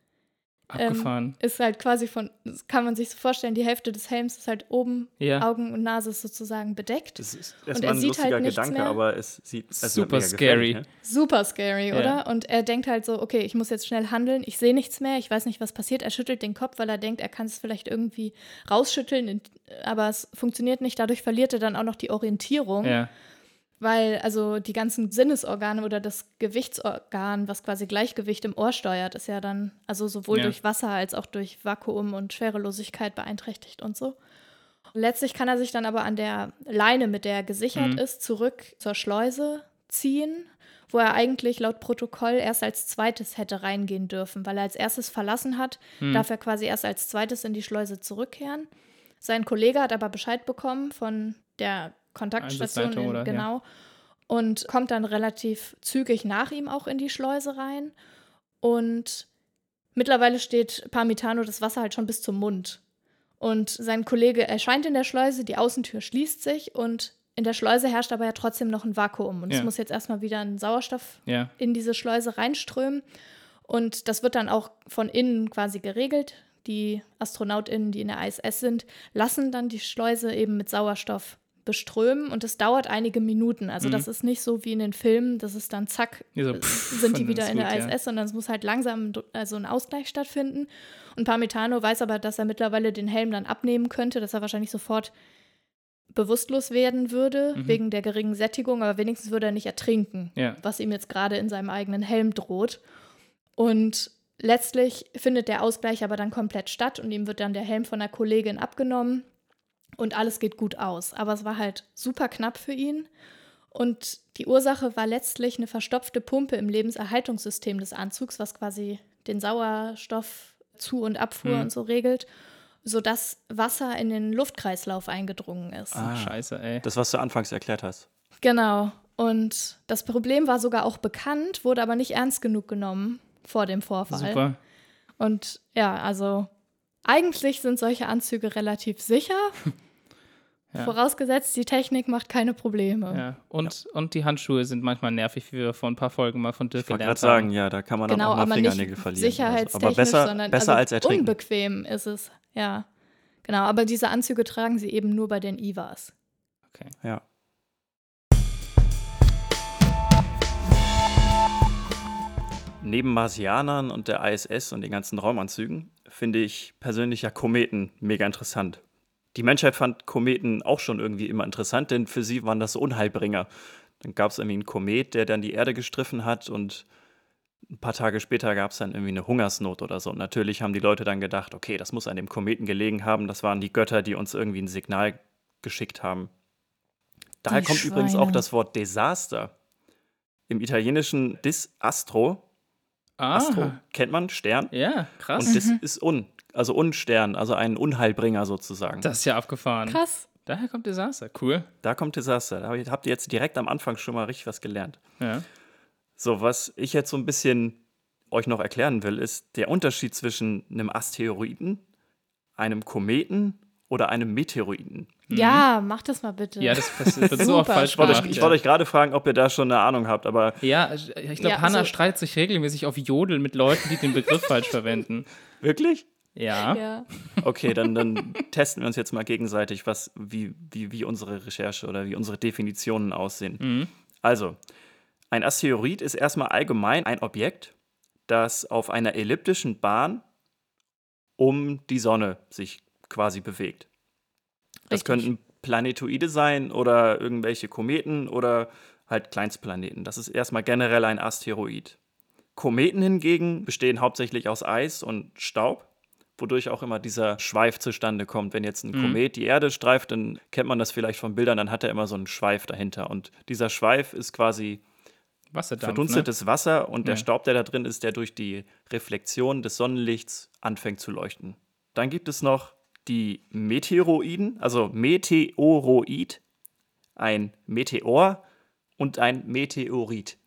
[SPEAKER 3] Abgefahren.
[SPEAKER 1] Ist halt quasi von, das kann man sich so vorstellen, die Hälfte des Helms ist halt oben,
[SPEAKER 3] ja.
[SPEAKER 1] Augen und Nase ist sozusagen bedeckt.
[SPEAKER 2] Das ist
[SPEAKER 1] Und er
[SPEAKER 2] ein
[SPEAKER 1] sieht
[SPEAKER 2] lustiger
[SPEAKER 1] halt nichts
[SPEAKER 2] Gedanke,
[SPEAKER 1] mehr.
[SPEAKER 2] aber es sieht es
[SPEAKER 3] Super scary.
[SPEAKER 2] Ne?
[SPEAKER 1] Super scary,
[SPEAKER 3] Ja.
[SPEAKER 1] oder? Und er denkt halt so, okay, ich muss jetzt schnell handeln, ich sehe nichts mehr, ich weiß nicht, was passiert. Er schüttelt den Kopf, weil er denkt, er kann es vielleicht irgendwie rausschütteln, aber es funktioniert nicht. Dadurch verliert er dann auch noch die Orientierung.
[SPEAKER 3] ja.
[SPEAKER 1] Weil also die ganzen Sinnesorgane oder das Gewichtsorgan, was quasi Gleichgewicht im Ohr steuert, ist ja dann also sowohl
[SPEAKER 3] Ja.
[SPEAKER 1] durch Wasser als auch durch Vakuum und Schwerelosigkeit beeinträchtigt und so. Letztlich kann er sich dann aber an der Leine, mit der er gesichert
[SPEAKER 3] Mhm.
[SPEAKER 1] ist, zurück zur Schleuse ziehen, wo er eigentlich laut Protokoll erst als zweites hätte reingehen dürfen, weil er als erstes verlassen hat,
[SPEAKER 3] Hm.
[SPEAKER 1] darf er quasi erst als zweites in die Schleuse zurückkehren. Sein Kollege hat aber Bescheid bekommen von der Kontaktstation,
[SPEAKER 3] Einsatzleitung
[SPEAKER 1] in,
[SPEAKER 3] oder- ja.
[SPEAKER 1] genau, und kommt dann relativ zügig nach ihm auch in die Schleuse rein. Und mittlerweile steht Parmitano das Wasser halt schon bis zum Mund. Und sein Kollege erscheint in der Schleuse, die Außentür schließt sich und in der Schleuse herrscht aber ja trotzdem noch ein Vakuum. Und es
[SPEAKER 3] Ja.
[SPEAKER 1] muss jetzt erstmal wieder ein Sauerstoff
[SPEAKER 3] Ja.
[SPEAKER 1] in diese Schleuse reinströmen. Und das wird dann auch von innen quasi geregelt. Die AstronautInnen, die in der ISS sind, lassen dann die Schleuse eben mit Sauerstoff beströmen und es dauert einige Minuten. Also
[SPEAKER 3] Mhm.
[SPEAKER 1] das ist nicht so wie in den Filmen, dass es dann zack,
[SPEAKER 3] so,
[SPEAKER 1] äh,
[SPEAKER 3] pff,
[SPEAKER 1] sind die wieder in der
[SPEAKER 3] gut, ja.
[SPEAKER 1] ISS, sondern es muss halt langsam also ein Ausgleich stattfinden. Und Parmitano weiß aber, dass er mittlerweile den Helm dann abnehmen könnte, dass er wahrscheinlich sofort bewusstlos werden würde,
[SPEAKER 3] Mhm.
[SPEAKER 1] wegen der geringen Sättigung, aber wenigstens würde er nicht ertrinken
[SPEAKER 3] Ja.
[SPEAKER 1] was ihm jetzt gerade in seinem eigenen Helm droht. Und letztlich findet der Ausgleich aber dann komplett statt und ihm wird dann der Helm von der Kollegin abgenommen und alles geht gut aus. Aber es war halt super knapp für ihn. Und die Ursache war letztlich eine verstopfte Pumpe im Lebenserhaltungssystem des Anzugs, was quasi den Sauerstoff zu- und Abfuhr
[SPEAKER 3] Mhm.
[SPEAKER 1] und so regelt, sodass Wasser in den Luftkreislauf eingedrungen ist.
[SPEAKER 2] Ah.
[SPEAKER 3] Scheiße, ey.
[SPEAKER 2] Das, was du anfangs erklärt hast.
[SPEAKER 1] Genau. Und das Problem war sogar auch bekannt, wurde aber nicht ernst genug genommen vor dem Vorfall.
[SPEAKER 3] Super.
[SPEAKER 1] Und ja, also eigentlich sind solche Anzüge relativ sicher.
[SPEAKER 3] Ja.
[SPEAKER 1] Vorausgesetzt, die Technik macht keine Probleme.
[SPEAKER 3] Ja. Und, und die Handschuhe sind manchmal nervig, wie wir vor ein paar Folgen mal von Dirk
[SPEAKER 2] Ich wollte
[SPEAKER 3] gelernt
[SPEAKER 2] gerade
[SPEAKER 3] haben.
[SPEAKER 2] sagen, ja, da kann man
[SPEAKER 1] Genau,
[SPEAKER 2] dann auch mal
[SPEAKER 1] aber
[SPEAKER 2] Fingernägel
[SPEAKER 1] nicht
[SPEAKER 2] verlieren.
[SPEAKER 1] sicherheitstechnisch,
[SPEAKER 2] also. Aber besser,
[SPEAKER 1] sondern
[SPEAKER 2] besser
[SPEAKER 1] also
[SPEAKER 2] als ertrinken.
[SPEAKER 1] unbequem ist es. Ja, genau. Aber diese Anzüge tragen sie eben nur bei den IVAs.
[SPEAKER 3] Okay.
[SPEAKER 2] Ja. Neben Marsianern und der ISS und den ganzen Raumanzügen finde ich persönlich ja Kometen mega interessant. Die Menschheit fand Kometen auch schon irgendwie immer interessant, denn für sie waren das Unheilbringer. Dann gab es irgendwie einen Komet, der dann die Erde gestriffen hat und ein paar Tage später gab es dann irgendwie eine Hungersnot oder so. Und natürlich haben die Leute dann gedacht, okay, das muss an dem Kometen gelegen haben. Das waren die Götter, die uns irgendwie ein Signal geschickt haben. Daher
[SPEAKER 1] Die
[SPEAKER 2] kommt übrigens auch
[SPEAKER 1] Schweine.
[SPEAKER 2] das Wort Desaster. Im Italienischen Disastro.
[SPEAKER 3] Ah,
[SPEAKER 2] Astro kennt man, Stern.
[SPEAKER 3] ja, krass.
[SPEAKER 2] Und Dis ist un, also Unstern, also ein Unheilbringer sozusagen.
[SPEAKER 3] das ist ja abgefahren.
[SPEAKER 1] Krass.
[SPEAKER 3] Daher kommt Desaster. Cool.
[SPEAKER 2] da kommt Desaster. Da hab ich- habt ihr jetzt direkt am Anfang schon mal richtig was gelernt.
[SPEAKER 3] Ja.
[SPEAKER 2] So, was ich jetzt so ein bisschen euch noch erklären will, ist der Unterschied zwischen einem Asteroiden, einem Kometen oder einem Meteoroiden.
[SPEAKER 1] Ja, mach das mal bitte.
[SPEAKER 3] Ja, das wird so oft falsch
[SPEAKER 2] Ich wollte, euch,
[SPEAKER 3] gemacht.
[SPEAKER 2] ich wollte euch gerade fragen, ob ihr da schon eine Ahnung habt, aber
[SPEAKER 3] Ja, ich ich glaube,
[SPEAKER 1] Ja,
[SPEAKER 3] Hannah
[SPEAKER 1] also-
[SPEAKER 3] streitet sich regelmäßig auf Jodel mit Leuten, die den Begriff falsch verwenden.
[SPEAKER 2] wirklich?
[SPEAKER 3] Ja.
[SPEAKER 1] ja.
[SPEAKER 2] Okay, dann, dann testen wir uns jetzt mal gegenseitig, was, wie, wie, wie unsere Recherche oder wie unsere Definitionen aussehen.
[SPEAKER 3] Mhm.
[SPEAKER 2] Also, ein Asteroid ist erstmal allgemein ein Objekt, das auf einer elliptischen Bahn um die Sonne sich quasi bewegt. Das
[SPEAKER 1] Richtig.
[SPEAKER 2] könnten Planetoide sein oder irgendwelche Kometen oder halt Kleinstplaneten. Das ist erstmal generell ein Asteroid. Kometen hingegen bestehen hauptsächlich aus Eis und Staub, wodurch auch immer dieser Schweif zustande kommt. Wenn jetzt ein
[SPEAKER 3] Mhm.
[SPEAKER 2] Komet die Erde streift, dann kennt man das vielleicht von Bildern, dann hat er immer so einen Schweif dahinter. Und dieser Schweif ist quasi
[SPEAKER 3] Wasserdampf, ne?
[SPEAKER 2] verdunstetes Wasser und der
[SPEAKER 3] Ja.
[SPEAKER 2] Staub, der da drin ist, der durch die Reflexion des Sonnenlichts anfängt zu leuchten. Dann gibt es noch die Meteoroiden, also Meteoroid, ein Meteor und ein Meteorit.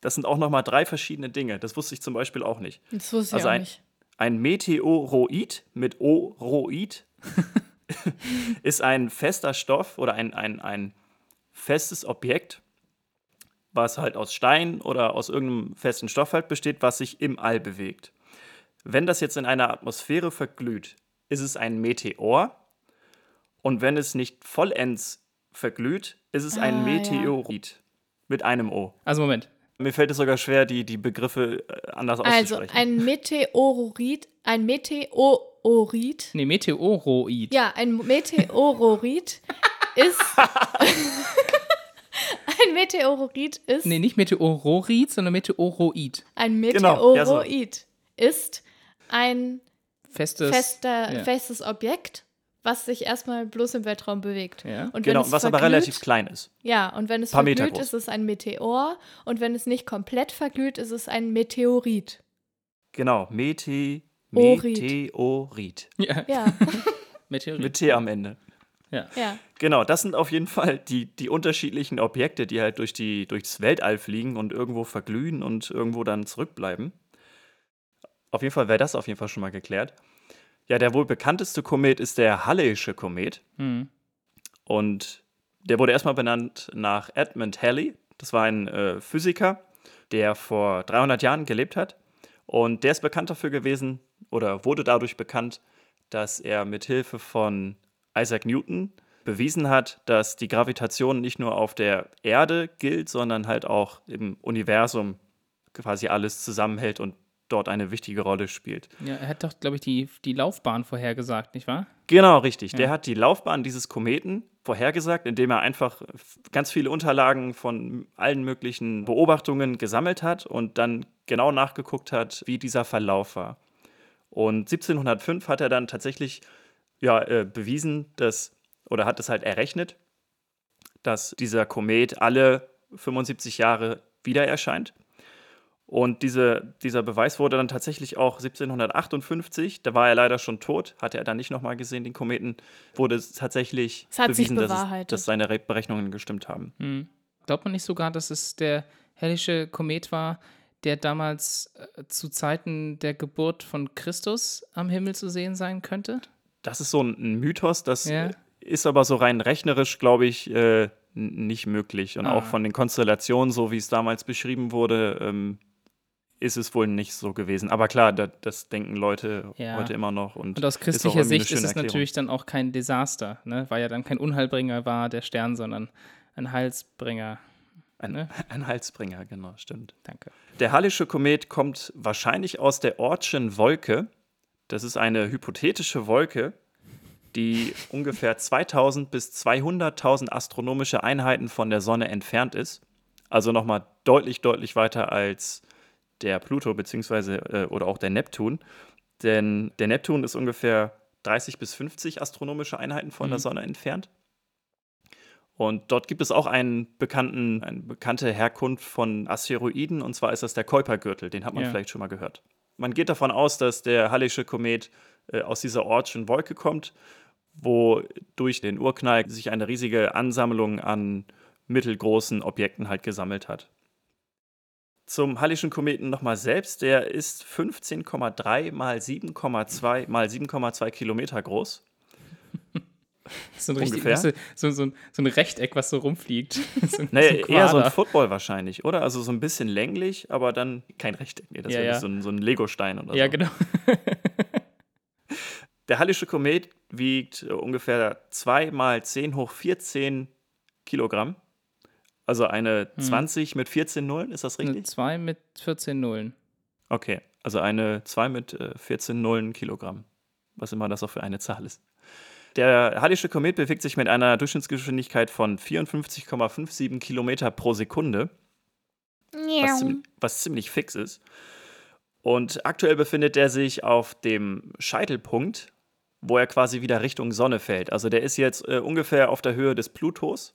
[SPEAKER 2] Das sind auch nochmal drei verschiedene Dinge. Das wusste ich zum Beispiel auch nicht.
[SPEAKER 1] Das wusste ich
[SPEAKER 2] Also
[SPEAKER 1] auch nicht.
[SPEAKER 2] Ein Meteoroid mit Oroid ist ein fester Stoff oder ein, ein, ein festes Objekt, was halt aus Stein oder aus irgendeinem festen Stoff halt besteht, was sich im All bewegt. Wenn das jetzt in einer Atmosphäre verglüht, ist es ein Meteor. Und wenn es nicht vollends verglüht, ist es
[SPEAKER 1] Ah,
[SPEAKER 2] ein
[SPEAKER 1] ja.
[SPEAKER 2] Meteorit mit einem O.
[SPEAKER 3] Also Moment.
[SPEAKER 2] Mir fällt es sogar schwer, die, die Begriffe äh, anders
[SPEAKER 1] Also
[SPEAKER 2] auszusprechen.
[SPEAKER 1] ein Meteoroid, ein Meteoroid,
[SPEAKER 3] Nee, Meteoroid.
[SPEAKER 1] ja, ein Meteoroid ist ein Meteoroid ist
[SPEAKER 3] Nee, nicht Meteoroid, sondern Meteoroid.
[SPEAKER 1] ein
[SPEAKER 2] Genau, ja, so.
[SPEAKER 1] Meteoroid ist ein
[SPEAKER 3] Festes.
[SPEAKER 1] fester,
[SPEAKER 3] ja.
[SPEAKER 1] festes Objekt, was sich erstmal bloß im Weltraum bewegt.
[SPEAKER 3] Ja.
[SPEAKER 1] Und wenn
[SPEAKER 2] genau,
[SPEAKER 1] es
[SPEAKER 2] was aber
[SPEAKER 1] verglüht-
[SPEAKER 2] relativ klein ist.
[SPEAKER 1] Ja, und wenn es
[SPEAKER 2] Paar
[SPEAKER 1] verglüht, ist es ein Meteor. Und wenn es nicht komplett verglüht, ist es ein Meteorit.
[SPEAKER 2] Genau, Mete,
[SPEAKER 1] Orid.
[SPEAKER 2] Meteorit.
[SPEAKER 3] Ja.
[SPEAKER 1] Ja,
[SPEAKER 3] Meteorit.
[SPEAKER 2] Mit T am Ende.
[SPEAKER 3] ja.
[SPEAKER 1] ja.
[SPEAKER 2] Genau, das sind auf jeden Fall die, die unterschiedlichen Objekte, die halt durch die, durchs Weltall fliegen und irgendwo verglühen und irgendwo dann zurückbleiben. Auf jeden Fall wäre das auf jeden Fall schon mal geklärt. Ja, der wohl bekannteste Komet ist der Halley'sche Komet.
[SPEAKER 3] Hm.
[SPEAKER 2] Und der wurde erstmal benannt nach Edmund Halley. Das war ein äh, Physiker, der vor 300 Jahren gelebt hat. Und der ist bekannt dafür gewesen oder wurde dadurch bekannt, dass er mit Hilfe von Isaac Newton bewiesen hat, dass die Gravitation nicht nur auf der Erde gilt, sondern halt auch im Universum quasi alles zusammenhält und dort eine wichtige Rolle spielt.
[SPEAKER 3] ja, er hat doch, glaube ich, die, die Laufbahn vorhergesagt, nicht wahr?
[SPEAKER 2] Genau, richtig. Der
[SPEAKER 3] Ja.
[SPEAKER 2] hat die Laufbahn dieses Kometen vorhergesagt, indem er einfach ganz viele Unterlagen von allen möglichen Beobachtungen gesammelt hat und dann genau nachgeguckt hat, wie dieser Verlauf war. Und 1705 hat er dann tatsächlich ja, äh, bewiesen, dass, oder hat es halt errechnet, dass dieser Komet alle 75 Jahre wieder erscheint. Und diese, dieser Beweis wurde dann tatsächlich auch 1758, da war er leider schon tot, hatte er dann nicht nochmal gesehen, den Kometen, wurde es tatsächlich
[SPEAKER 1] Es
[SPEAKER 2] bewiesen, dass, es, dass seine Re Berechnungen gestimmt haben.
[SPEAKER 3] Hm. Glaubt man nicht sogar, dass es der hellische Komet war, der damals äh, zu Zeiten der Geburt von Christus am Himmel zu sehen sein könnte?
[SPEAKER 2] Das ist so ein, ein Mythos, das
[SPEAKER 3] Ja.
[SPEAKER 2] äh, ist aber so rein rechnerisch, glaube ich, äh, nicht möglich. Und
[SPEAKER 3] Ah.
[SPEAKER 2] auch von den Konstellationen, so wie es damals beschrieben wurde, ähm, ist es wohl nicht so gewesen. Aber klar, da, das denken Leute
[SPEAKER 3] Ja.
[SPEAKER 2] heute immer noch. Und,
[SPEAKER 3] Und aus
[SPEAKER 2] ist
[SPEAKER 3] christlicher
[SPEAKER 2] eine
[SPEAKER 3] Sicht ist es
[SPEAKER 2] Erklärung.
[SPEAKER 3] natürlich dann auch kein Desaster, ne? weil ja dann kein Unheilbringer war der Stern, sondern ein Heilsbringer.
[SPEAKER 2] Ein,
[SPEAKER 3] ne?
[SPEAKER 2] ein Halsbringer, genau, stimmt.
[SPEAKER 3] Danke.
[SPEAKER 2] Der Hallische Komet kommt wahrscheinlich aus der Ortschen Wolke. Das ist eine hypothetische Wolke, die ungefähr 2000 bis 200.000 astronomische Einheiten von der Sonne entfernt ist. Also nochmal deutlich, deutlich weiter als der Pluto beziehungsweise äh, oder auch der Neptun. Denn der Neptun ist ungefähr 30 bis 50 astronomische Einheiten von der
[SPEAKER 3] Mhm.
[SPEAKER 2] Sonne entfernt. Und dort gibt es auch einen bekannten, eine bekannte Herkunft von Asteroiden, und zwar ist das der Kuipergürtel, den hat man
[SPEAKER 3] Ja.
[SPEAKER 2] vielleicht schon mal gehört. Man geht davon aus, dass der Hallische Komet äh, aus dieser Ortschen Wolke kommt, wo durch den Urknall sich eine riesige Ansammlung an mittelgroßen Objekten halt gesammelt hat. Zum Hallischen Kometen nochmal selbst. Der ist 15,3 mal 7,2 mal 7,2 Kilometer groß.
[SPEAKER 3] So ein, richtig, so, so, ein, so ein Rechteck, was so rumfliegt. so,
[SPEAKER 2] Naja,
[SPEAKER 3] so ein
[SPEAKER 2] eher so ein. Football wahrscheinlich, oder? Also so ein bisschen länglich, aber dann kein Rechteck. Nee, das
[SPEAKER 3] Ja,
[SPEAKER 2] wäre
[SPEAKER 3] ja.
[SPEAKER 2] so ein, so ein Legostein oder
[SPEAKER 3] Ja,
[SPEAKER 2] so.
[SPEAKER 3] genau.
[SPEAKER 2] Der Hallische Komet wiegt äh, ungefähr 2 mal 10 hoch 14 Kilogramm. Also eine 20 mit 14 Nullen, ist das
[SPEAKER 3] Eine
[SPEAKER 2] richtig?
[SPEAKER 3] 2 mit 14 Nullen.
[SPEAKER 2] Okay, also eine 2 mit äh, 14 Nullen Kilogramm. Was immer das auch für eine Zahl ist. Der Hallische Komet bewegt sich mit einer Durchschnittsgeschwindigkeit von 54,57 Kilometer pro Sekunde. was, ziemlich, was ziemlich fix ist. Und aktuell befindet er sich auf dem Scheitelpunkt, wo er quasi wieder Richtung Sonne fällt. Also der ist jetzt äh, ungefähr auf der Höhe des Plutos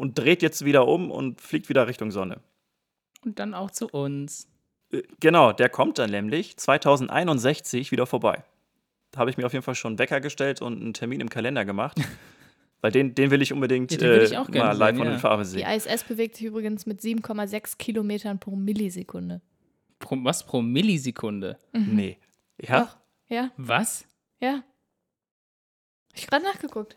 [SPEAKER 2] und dreht jetzt wieder um und fliegt wieder Richtung Sonne.
[SPEAKER 3] Und dann auch zu uns.
[SPEAKER 2] Äh, Genau, der kommt dann nämlich 2061 wieder vorbei. Da habe ich mir auf jeden Fall schon einen Wecker gestellt und einen Termin im Kalender gemacht. Weil den, den will ich unbedingt
[SPEAKER 3] Ja, will ich
[SPEAKER 2] äh,
[SPEAKER 3] auch gerne
[SPEAKER 2] mal live
[SPEAKER 3] sehen,
[SPEAKER 2] und
[SPEAKER 3] ja.
[SPEAKER 2] in Farbe
[SPEAKER 1] Die
[SPEAKER 2] sehen.
[SPEAKER 1] ISS bewegt sich übrigens mit 7,6 Kilometern pro Millisekunde.
[SPEAKER 3] Pro, was pro Millisekunde?
[SPEAKER 2] Nee. Ja?
[SPEAKER 1] Doch, ja,
[SPEAKER 3] Was?
[SPEAKER 1] ja. Hab ich gerade nachgeguckt.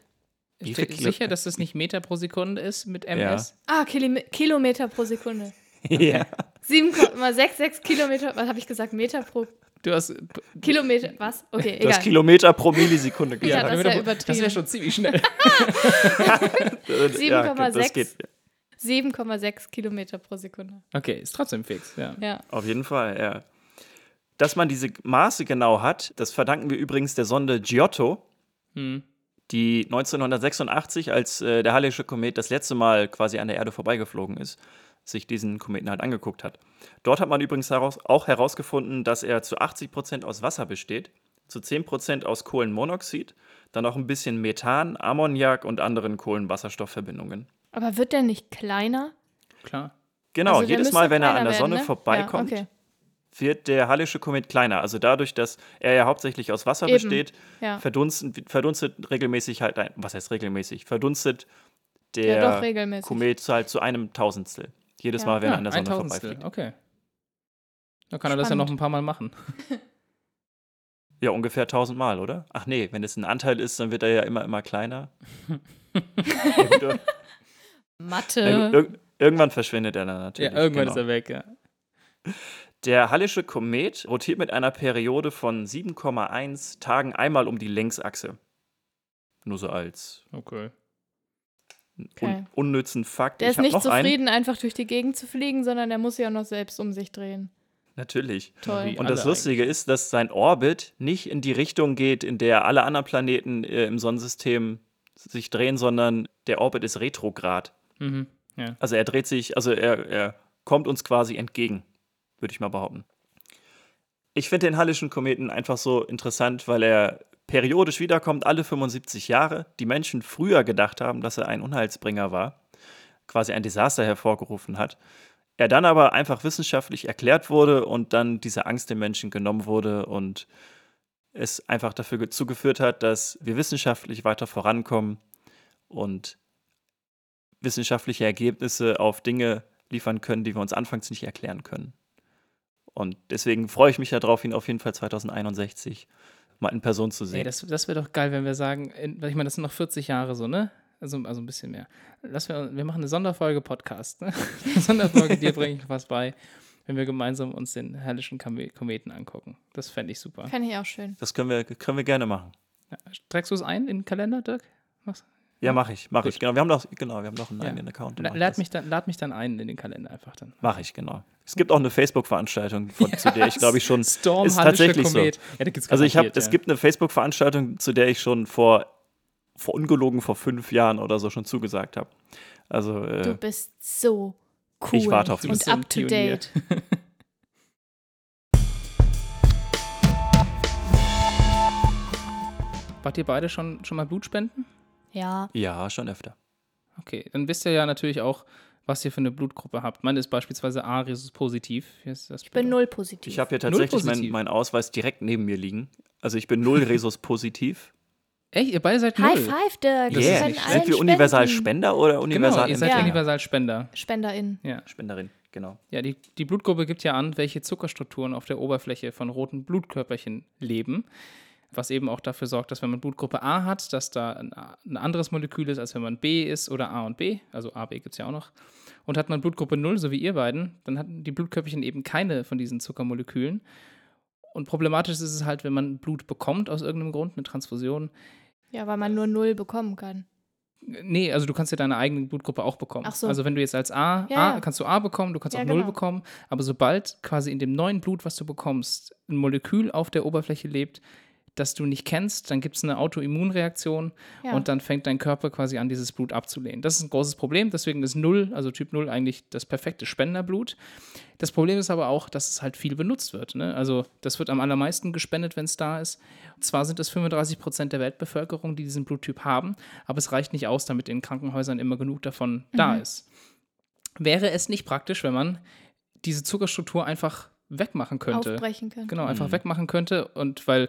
[SPEAKER 3] Steht
[SPEAKER 2] viel Kilo-
[SPEAKER 3] sicher, dass das nicht Meter pro Sekunde ist mit MS?
[SPEAKER 1] Ah, Kili Kilometer pro Sekunde.
[SPEAKER 2] ja.
[SPEAKER 1] 7,66 Kilometer, was habe ich gesagt? Meter pro
[SPEAKER 3] Du hast.
[SPEAKER 1] Kilometer, was? Okay,
[SPEAKER 2] Du hast
[SPEAKER 1] egal.
[SPEAKER 2] Kilometer pro Millisekunde
[SPEAKER 1] Ja,
[SPEAKER 2] gesagt.
[SPEAKER 1] das ist ja übertrieben.
[SPEAKER 3] Das wäre schon ziemlich schnell.
[SPEAKER 2] Äh, ja, das
[SPEAKER 1] 7,6.
[SPEAKER 2] geht.
[SPEAKER 1] 7,6 Kilometer pro Sekunde.
[SPEAKER 3] Okay, ist trotzdem fix, ja.
[SPEAKER 1] Ja.
[SPEAKER 2] Auf jeden Fall, ja. Dass man diese Maße genau hat, das verdanken wir übrigens der Sonde Giotto,
[SPEAKER 3] Hm.
[SPEAKER 2] Die 1986, als äh, der Hallische Komet das letzte Mal quasi an der Erde vorbeigeflogen ist, sich diesen Kometen halt angeguckt hat. Dort hat man übrigens heraus, auch herausgefunden, dass er zu 80 Prozent aus Wasser besteht, zu 10 Prozent aus Kohlenmonoxid, dann auch ein bisschen Methan, Ammoniak und anderen Kohlenwasserstoffverbindungen.
[SPEAKER 1] Aber wird der nicht kleiner?
[SPEAKER 3] Klar.
[SPEAKER 2] Genau,
[SPEAKER 1] Also
[SPEAKER 2] jedes Mal, wenn er an der
[SPEAKER 1] werden,
[SPEAKER 2] Sonne
[SPEAKER 1] ne?
[SPEAKER 2] vorbeikommt,
[SPEAKER 1] Ja, okay.
[SPEAKER 2] Wird der Hallische Komet kleiner. Also dadurch, dass er ja hauptsächlich aus Wasser
[SPEAKER 1] Eben,
[SPEAKER 2] besteht,
[SPEAKER 1] Ja.
[SPEAKER 2] verdunstet, verdunstet regelmäßig halt ein, was heißt regelmäßig? Verdunstet der
[SPEAKER 1] Ja.
[SPEAKER 2] Komet halt zu einem Tausendstel. Jedes
[SPEAKER 1] Ja.
[SPEAKER 2] Mal, wenn
[SPEAKER 3] ja,
[SPEAKER 2] er an der
[SPEAKER 3] ein
[SPEAKER 2] Sonne
[SPEAKER 3] Tausendstel.
[SPEAKER 2] vorbeifliegt.
[SPEAKER 3] Okay. Dann kann er das ja noch
[SPEAKER 1] Spannend.
[SPEAKER 3] ein paar Mal machen.
[SPEAKER 2] Ja, ungefähr 1000 Mal, oder? Ach nee, wenn es ein Anteil ist, dann wird er ja immer, immer kleiner. ja, gut,
[SPEAKER 1] Mathe.
[SPEAKER 2] na gut, ir irgendwann verschwindet er dann
[SPEAKER 3] Ja,
[SPEAKER 2] natürlich.
[SPEAKER 3] irgendwann
[SPEAKER 2] genau.
[SPEAKER 3] ist er weg, ja.
[SPEAKER 2] Der Hallische Komet rotiert mit einer Periode von 7,1 Tagen einmal um die Längsachse. Nur so als
[SPEAKER 3] Okay.
[SPEAKER 1] Okay.
[SPEAKER 2] un unnützen Fakt.
[SPEAKER 1] Der
[SPEAKER 2] Ich
[SPEAKER 1] ist nicht
[SPEAKER 2] noch einen.
[SPEAKER 1] zufrieden, einfach durch die Gegend zu fliegen, sondern der muss ja noch selbst um sich drehen.
[SPEAKER 2] Natürlich.
[SPEAKER 1] Toll.
[SPEAKER 2] Und das Lustige ist, dass sein Orbit nicht in die Richtung geht, in der alle anderen Planeten äh, im Sonnensystem sich drehen, sondern der Orbit ist retrograd.
[SPEAKER 3] Mhm. Ja.
[SPEAKER 2] Also er dreht sich, also er, er kommt uns quasi entgegen, würde ich mal behaupten. Ich finde den Hallischen Kometen einfach so interessant, weil er periodisch wiederkommt, alle 75 Jahre. Die Menschen früher gedacht haben, dass er ein Unheilsbringer war, quasi ein Desaster hervorgerufen hat. Er dann aber einfach wissenschaftlich erklärt wurde und dann diese Angst den Menschen genommen wurde und es einfach dafür ge- zugeführt hat, dass wir wissenschaftlich weiter vorankommen und wissenschaftliche Ergebnisse auf Dinge liefern können, die wir uns anfangs nicht erklären können. Und deswegen freue ich mich darauf, ihn auf jeden Fall 2061 mal in Person zu sehen.
[SPEAKER 3] Ey, das, das wäre doch geil, wenn wir sagen, in, ich meine, das sind noch 40 Jahre so, ne? Also, also ein bisschen mehr. Lass wir, wir machen eine Sonderfolge Podcast, ne? Eine Sonderfolge, dir bringe ich was bei, wenn wir gemeinsam uns den herrlichen Kome- Kometen angucken. Das fände ich super.
[SPEAKER 1] Fände ich auch schön.
[SPEAKER 2] das können wir, können wir gerne machen.
[SPEAKER 3] Ja. Trägst du es ein in den Kalender, Dirk? Mach's.
[SPEAKER 2] Ja, mache ich, mache ich. Genau, wir haben doch, genau, wir haben doch einen
[SPEAKER 3] Ja.
[SPEAKER 2] eigenen Account.
[SPEAKER 3] La- Lad mich, dann, lad mich dann ein in den Kalender einfach dann.
[SPEAKER 2] Mache ich, genau. Es gibt auch eine Facebook-Veranstaltung, von- zu der ich glaube ich schon.
[SPEAKER 3] Storm
[SPEAKER 2] ist tatsächlich so.
[SPEAKER 3] Komet. Ja, da gibt's
[SPEAKER 2] Also ich habe,
[SPEAKER 3] garantiert,
[SPEAKER 2] es
[SPEAKER 3] ja.
[SPEAKER 2] gibt eine Facebook-Veranstaltung, zu der ich schon vor, vor ungelogen vor fünf Jahren oder so schon zugesagt habe. Also
[SPEAKER 1] Du
[SPEAKER 2] äh,
[SPEAKER 1] bist so cool
[SPEAKER 2] Ich warte auf
[SPEAKER 3] Du
[SPEAKER 2] dich.
[SPEAKER 1] und
[SPEAKER 3] so
[SPEAKER 1] up to date.
[SPEAKER 3] Wart ihr beide schon, schon mal Blutspenden?
[SPEAKER 1] Ja.
[SPEAKER 2] ja, schon öfter.
[SPEAKER 3] Okay, dann wisst ihr ja natürlich auch, was ihr für eine Blutgruppe habt. Meine ist beispielsweise A, Rhesus positiv. Hier ist das
[SPEAKER 1] Ich bin null positiv.
[SPEAKER 2] Ich habe hier tatsächlich meinen mein Ausweis direkt neben mir liegen. Also ich bin null Resus positiv.
[SPEAKER 3] Echt, ihr beide seid
[SPEAKER 1] High
[SPEAKER 3] null.
[SPEAKER 1] five, Dirk.
[SPEAKER 2] Yeah. Sind wir universal
[SPEAKER 1] spenden.
[SPEAKER 2] Spender oder
[SPEAKER 3] Genau,
[SPEAKER 2] universal
[SPEAKER 3] ihr seid
[SPEAKER 1] Ja.
[SPEAKER 3] universal Spender.
[SPEAKER 1] SpenderInnen.
[SPEAKER 3] Ja.
[SPEAKER 2] Spenderin? genau.
[SPEAKER 3] Ja, die, die Blutgruppe gibt ja an, welche Zuckerstrukturen auf der Oberfläche von roten Blutkörperchen leben. Was eben auch dafür sorgt, dass wenn man Blutgruppe A hat, dass da ein, ein anderes Molekül ist, als wenn man B ist oder A und B. Also A, B gibt es ja auch noch. Und hat man Blutgruppe 0, so wie ihr beiden, dann hatten die Blutkörperchen eben keine von diesen Zuckermolekülen. Und problematisch ist es halt, wenn man Blut bekommt aus irgendeinem Grund, eine Transfusion.
[SPEAKER 1] Ja, weil man nur null bekommen kann.
[SPEAKER 3] Nee, also du kannst ja deine eigene Blutgruppe auch bekommen.
[SPEAKER 1] So.
[SPEAKER 3] Also wenn du jetzt als A,
[SPEAKER 1] Ja,
[SPEAKER 3] A kannst du A bekommen, du kannst
[SPEAKER 1] Ja,
[SPEAKER 3] auch Null
[SPEAKER 1] genau.
[SPEAKER 3] bekommen, aber sobald quasi in dem neuen Blut, was du bekommst, ein Molekül auf der Oberfläche lebt, das du nicht kennst, dann gibt es eine Autoimmunreaktion
[SPEAKER 1] Ja.
[SPEAKER 3] und dann fängt dein Körper quasi an, dieses Blut abzulehnen. Das ist ein großes Problem, deswegen ist Null, also Typ Null, eigentlich das perfekte Spenderblut. Das Problem ist aber auch, dass es halt viel benutzt wird. Ne? Also das wird am allermeisten gespendet, wenn es da ist. Zwar sind es 35 Prozent der Weltbevölkerung, die diesen Bluttyp haben, aber es reicht nicht aus, damit in Krankenhäusern immer genug davon da ist. Wäre es nicht praktisch, wenn man diese Zuckerstruktur einfach wegmachen könnte?
[SPEAKER 1] Aufbrechen können.
[SPEAKER 3] Genau, einfach wegmachen könnte. Und weil,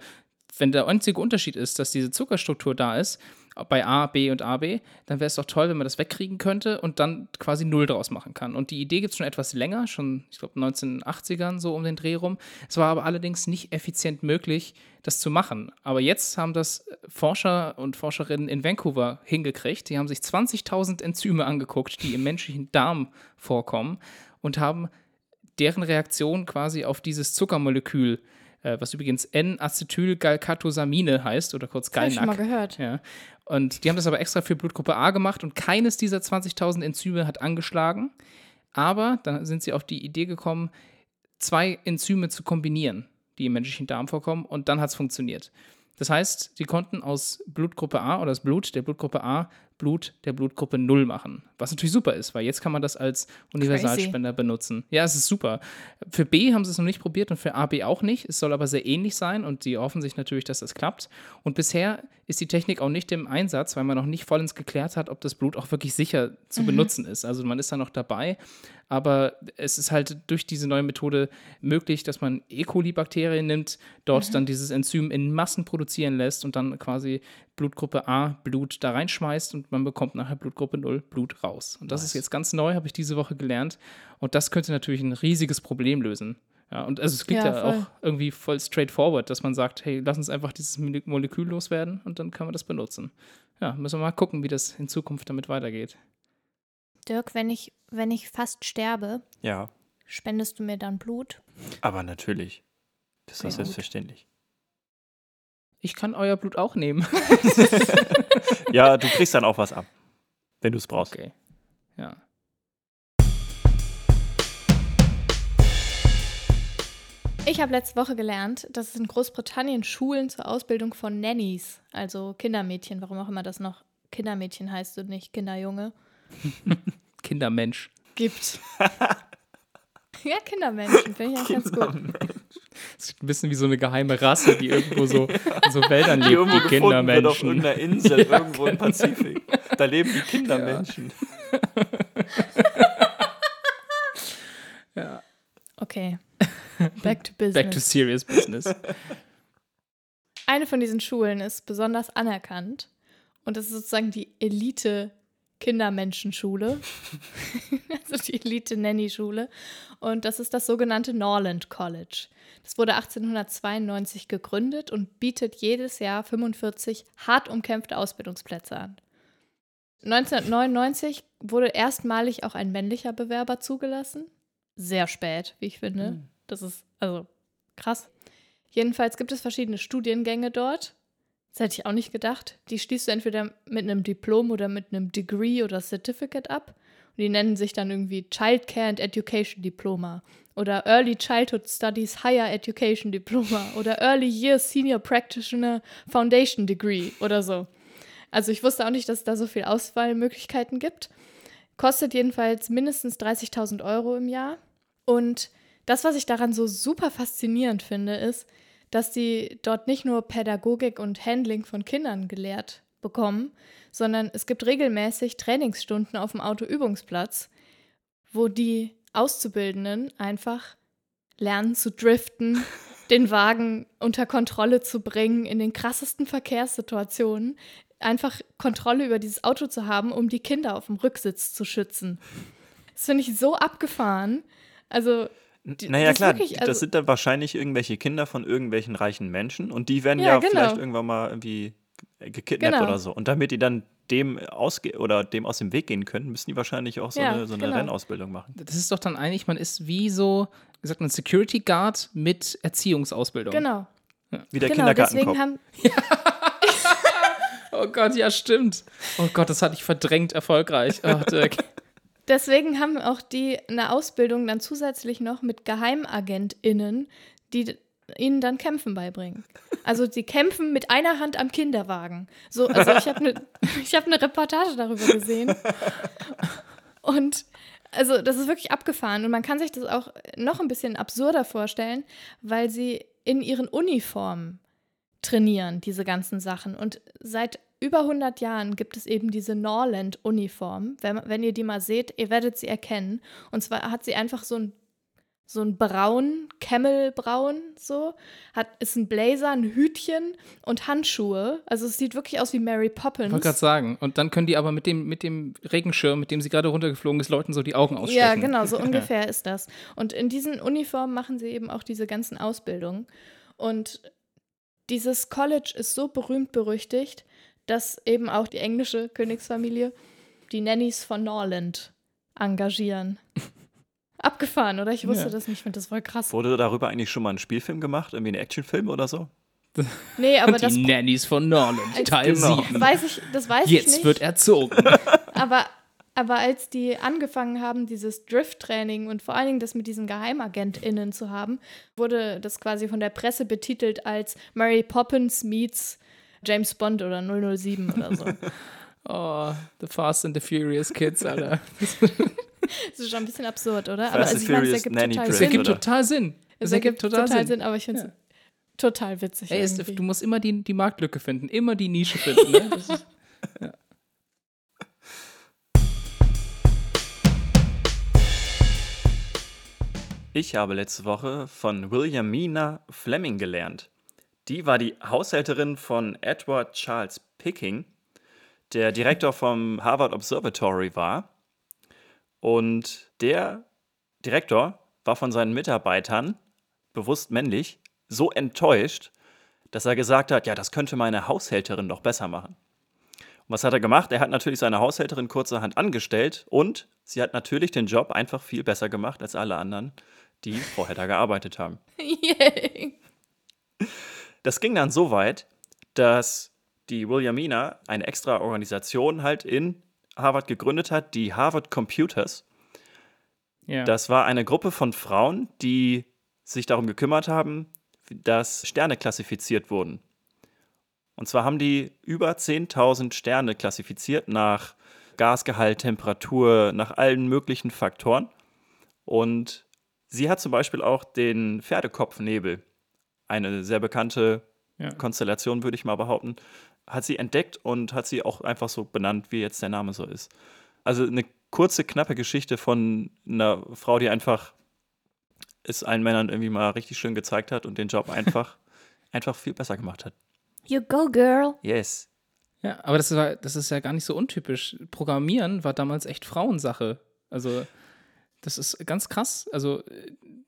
[SPEAKER 3] wenn der einzige Unterschied ist, dass diese Zuckerstruktur da ist, bei A, B und AB, dann wäre es doch toll, wenn man das wegkriegen könnte und dann quasi Null draus machen kann. Und die Idee gibt es schon etwas länger, schon, ich glaube, 1980ern so um den Dreh rum. Es war aber allerdings nicht effizient möglich, das zu machen. Aber jetzt haben das Forscher und Forscherinnen in Vancouver hingekriegt. Die haben sich 20.000 Enzyme angeguckt, die im menschlichen Darm vorkommen und haben deren Reaktion quasi auf dieses Zuckermolekül, äh, was übrigens N-Acetylgalcatosamine heißt oder kurz
[SPEAKER 1] Das habe ich schon mal
[SPEAKER 3] GalNAc.
[SPEAKER 1] gehört.
[SPEAKER 3] Ja. Und die haben das aber extra für Blutgruppe A gemacht und keines dieser 20.000 Enzyme hat angeschlagen. Aber dann sind sie auf die Idee gekommen, zwei Enzyme zu kombinieren, die im menschlichen Darm vorkommen, und dann hat es funktioniert. Das heißt, sie konnten aus Blutgruppe A oder das Blut der Blutgruppe A Blut der Blutgruppe 0 machen. Was natürlich super ist, weil jetzt kann man das als Universalspender benutzen. Ja, es ist super. Für B haben sie es noch nicht probiert und für AB auch nicht. Es soll aber sehr ähnlich sein und die hoffen sich natürlich, dass das klappt. Und bisher ist die Technik auch nicht im Einsatz, weil man noch nicht vollends geklärt hat, ob das Blut auch wirklich sicher zu benutzen ist. Also man ist da noch dabei, aber es ist halt durch diese neue Methode möglich, dass man E. coli-Bakterien nimmt, dort dann dieses Enzym in Massen produzieren lässt und dann quasi Blutgruppe A Blut da reinschmeißt und man bekommt nachher Blutgruppe 0 Blut raus. Und das ist jetzt ganz neu, habe ich diese Woche gelernt. Und das könnte natürlich ein riesiges Problem lösen. Ja, und also es klingt
[SPEAKER 1] Ja,
[SPEAKER 3] ja, auch irgendwie voll straightforward, dass man sagt, hey, lass uns einfach dieses Mole- Molekül loswerden und dann kann man das benutzen. Ja, müssen wir mal gucken, wie das in Zukunft damit weitergeht.
[SPEAKER 1] Dirk, wenn ich, wenn ich fast sterbe,
[SPEAKER 2] Ja,
[SPEAKER 1] spendest du mir dann Blut?
[SPEAKER 2] aber natürlich. Das ist
[SPEAKER 1] gut.
[SPEAKER 2] selbstverständlich.
[SPEAKER 3] Ich kann euer Blut auch nehmen.
[SPEAKER 2] Ja, du kriegst dann auch was ab, wenn du es brauchst.
[SPEAKER 3] Okay. Ja.
[SPEAKER 1] Ich habe letzte Woche gelernt, dass es in Großbritannien Schulen zur Ausbildung von Nannies, also Kindermädchen, warum auch immer das noch Kindermädchen heißt und nicht Kinderjunge,
[SPEAKER 3] Kindermensch.
[SPEAKER 1] gibt. ja, Kindermenschen, finde ich eigentlich ganz gut.
[SPEAKER 3] Das ist ein bisschen wie so eine geheime Rasse, die irgendwo so in so Wäldern lebt,
[SPEAKER 2] irgendwo
[SPEAKER 3] die
[SPEAKER 2] wird auf
[SPEAKER 3] Kindermenschen.
[SPEAKER 2] irgendeiner Insel, irgendwo im Pazifik. Da leben die Kindermenschen.
[SPEAKER 1] Okay. Back to business.
[SPEAKER 3] Back to serious business.
[SPEAKER 1] Eine von diesen Schulen ist besonders anerkannt und das ist sozusagen die Elite Kindermenschenschule, also die Elite Nanny-Schule und das ist das sogenannte Norland College. Das wurde 1892 gegründet und bietet jedes Jahr 45 hart umkämpfte Ausbildungsplätze an. 1999 wurde erstmalig auch ein männlicher Bewerber zugelassen. Sehr spät, wie ich finde. Das ist also krass. Jedenfalls gibt es verschiedene Studiengänge dort. Das hätte ich auch nicht gedacht. Die schließt du entweder mit einem Diplom oder mit einem Degree oder Certificate ab. Und die nennen sich dann irgendwie Childcare and Education Diploma oder Early Childhood Studies Higher Education Diploma oder Early Years Senior Practitioner Foundation Degree oder so. Also ich wusste auch nicht, dass es da so viele Auswahlmöglichkeiten gibt. Kostet jedenfalls mindestens 30.000 Euro im Jahr. Und das, was ich daran so super faszinierend finde, ist, dass die dort nicht nur Pädagogik und Handling von Kindern gelehrt bekommen, sondern es gibt regelmäßig Trainingsstunden auf dem Autoübungsplatz, wo die Auszubildenden einfach lernen zu driften, den Wagen unter Kontrolle zu bringen, in den krassesten Verkehrssituationen, einfach Kontrolle über dieses Auto zu haben, um die Kinder auf dem Rücksitz zu schützen. Das finde ich so abgefahren. Also, die,
[SPEAKER 2] naja,
[SPEAKER 1] das
[SPEAKER 2] klar,
[SPEAKER 1] wirklich- also-
[SPEAKER 2] das sind dann wahrscheinlich irgendwelche Kinder von irgendwelchen reichen Menschen und die werden
[SPEAKER 1] Ja,
[SPEAKER 2] ja,
[SPEAKER 1] genau.
[SPEAKER 2] vielleicht irgendwann mal irgendwie gekidnappt
[SPEAKER 1] Genau.
[SPEAKER 2] oder so. Und damit die dann dem ausge oder dem aus dem Weg gehen können, müssen die wahrscheinlich auch so
[SPEAKER 1] Ja,
[SPEAKER 2] eine, so eine
[SPEAKER 1] genau.
[SPEAKER 2] Rennausbildung machen.
[SPEAKER 3] Das ist doch dann eigentlich, man ist wie so, wie sagt man, Security Guard mit Erziehungsausbildung.
[SPEAKER 1] genau.
[SPEAKER 2] Wie der
[SPEAKER 1] genau, deswegen
[SPEAKER 2] Kindergartenkopf.
[SPEAKER 1] haben,
[SPEAKER 3] Oh Gott, ja, stimmt. Oh Gott, das hatte ich verdrängt erfolgreich. Ach, Dirk.
[SPEAKER 1] deswegen haben auch die eine Ausbildung dann zusätzlich noch mit GeheimagentInnen, die ihnen dann Kämpfen beibringen. Also sie kämpfen mit einer Hand am Kinderwagen. So, also ich habe eine hab ne Reportage darüber gesehen. Und also das ist wirklich abgefahren und man kann sich das auch noch ein bisschen absurder vorstellen, weil sie in ihren Uniformen trainieren, diese ganzen Sachen. Und seit über 100 Jahren gibt es eben diese Norland-Uniform. Wenn, wenn ihr die mal seht, ihr werdet sie erkennen. Und zwar hat sie einfach so ein so ein braun, Camel-braun, so. Hat, ist ein Blazer, ein Hütchen und Handschuhe. Also es sieht wirklich aus wie Mary Poppins.
[SPEAKER 3] Ich wollte gerade sagen. Und dann können die aber mit dem, mit dem Regenschirm, mit dem sie gerade runtergeflogen ist, Leuten so die Augen ausstechen.
[SPEAKER 1] Ja, genau, so ungefähr ist das. Und in diesen Uniformen machen sie eben auch diese ganzen Ausbildungen. Und dieses College ist so berühmt berüchtigt, dass eben auch die englische Königsfamilie die Nannies von Norland engagieren. Abgefahren, oder? Ich wusste
[SPEAKER 3] Ja.
[SPEAKER 1] das nicht, ich finde das voll krass.
[SPEAKER 2] Wurde darüber eigentlich schon mal ein Spielfilm gemacht? Irgendwie ein Actionfilm oder so?
[SPEAKER 1] Nee, aber
[SPEAKER 3] Und
[SPEAKER 1] das
[SPEAKER 3] die Nannies von Norland, Teil
[SPEAKER 2] Genau.
[SPEAKER 3] 7.
[SPEAKER 1] weiß ich, das weiß ich
[SPEAKER 3] Jetzt
[SPEAKER 1] nicht.
[SPEAKER 3] wird erzogen.
[SPEAKER 1] Aber, aber als die angefangen haben, dieses Drift-Training und vor allen Dingen das mit diesen GeheimagentInnen zu haben, wurde das quasi von der Presse betitelt als Mary Poppins meets James Bond oder 007 oder so.
[SPEAKER 3] Oh, The Fast and the Furious Kids, Alter.
[SPEAKER 1] Das ist schon ein bisschen absurd, oder? Aber
[SPEAKER 2] Fast
[SPEAKER 1] also
[SPEAKER 2] and
[SPEAKER 1] ich meine, es
[SPEAKER 2] Furious
[SPEAKER 1] ergibt
[SPEAKER 2] Nanny
[SPEAKER 1] total Sinn.
[SPEAKER 3] ergibt
[SPEAKER 2] oder?
[SPEAKER 3] total Sinn.
[SPEAKER 1] Es ergibt total, Sinn. aber ich finde es
[SPEAKER 3] Ja.
[SPEAKER 1] total witzig.
[SPEAKER 3] Ey, ist, du musst immer die, die Marktlücke finden, immer die Nische finden. Ne? Ist,
[SPEAKER 2] Ich habe letzte Woche von Williamina Fleming gelernt. Die war die Haushälterin von Edward Charles Picking, der Direktor vom Harvard Observatory war. Und der Direktor war von seinen Mitarbeitern, bewusst männlich, so enttäuscht, dass er gesagt hat, ja, das könnte meine Haushälterin doch besser machen. Und was hat er gemacht? Er hat natürlich seine Haushälterin kurzerhand angestellt und sie hat natürlich den Job einfach viel besser gemacht als alle anderen, die vorher da gearbeitet haben.
[SPEAKER 1] Yay.
[SPEAKER 2] Das ging dann so weit, dass die Williamina eine extra Organisation halt in Harvard gegründet hat, die Harvard Computers.
[SPEAKER 3] ja.
[SPEAKER 2] Das war eine Gruppe von Frauen, die sich darum gekümmert haben, dass Sterne klassifiziert wurden. Und zwar haben die über 10.000 Sterne klassifiziert nach Gasgehalt, Temperatur, nach allen möglichen Faktoren. Und sie hat zum Beispiel auch den Pferdekopfnebel, eine sehr bekannte
[SPEAKER 3] Ja.
[SPEAKER 2] Konstellation, würde ich mal behaupten, hat sie entdeckt und hat sie auch einfach so benannt, wie jetzt der Name so ist. Also eine kurze, knappe Geschichte von einer Frau, die einfach es allen Männern irgendwie mal richtig schön gezeigt hat und den Job einfach, einfach viel besser gemacht hat.
[SPEAKER 1] You go, girl.
[SPEAKER 2] Yes.
[SPEAKER 3] ja, aber das, war, das ist ja gar nicht so untypisch. Programmieren war damals echt Frauensache. Also, das ist ganz krass. Also,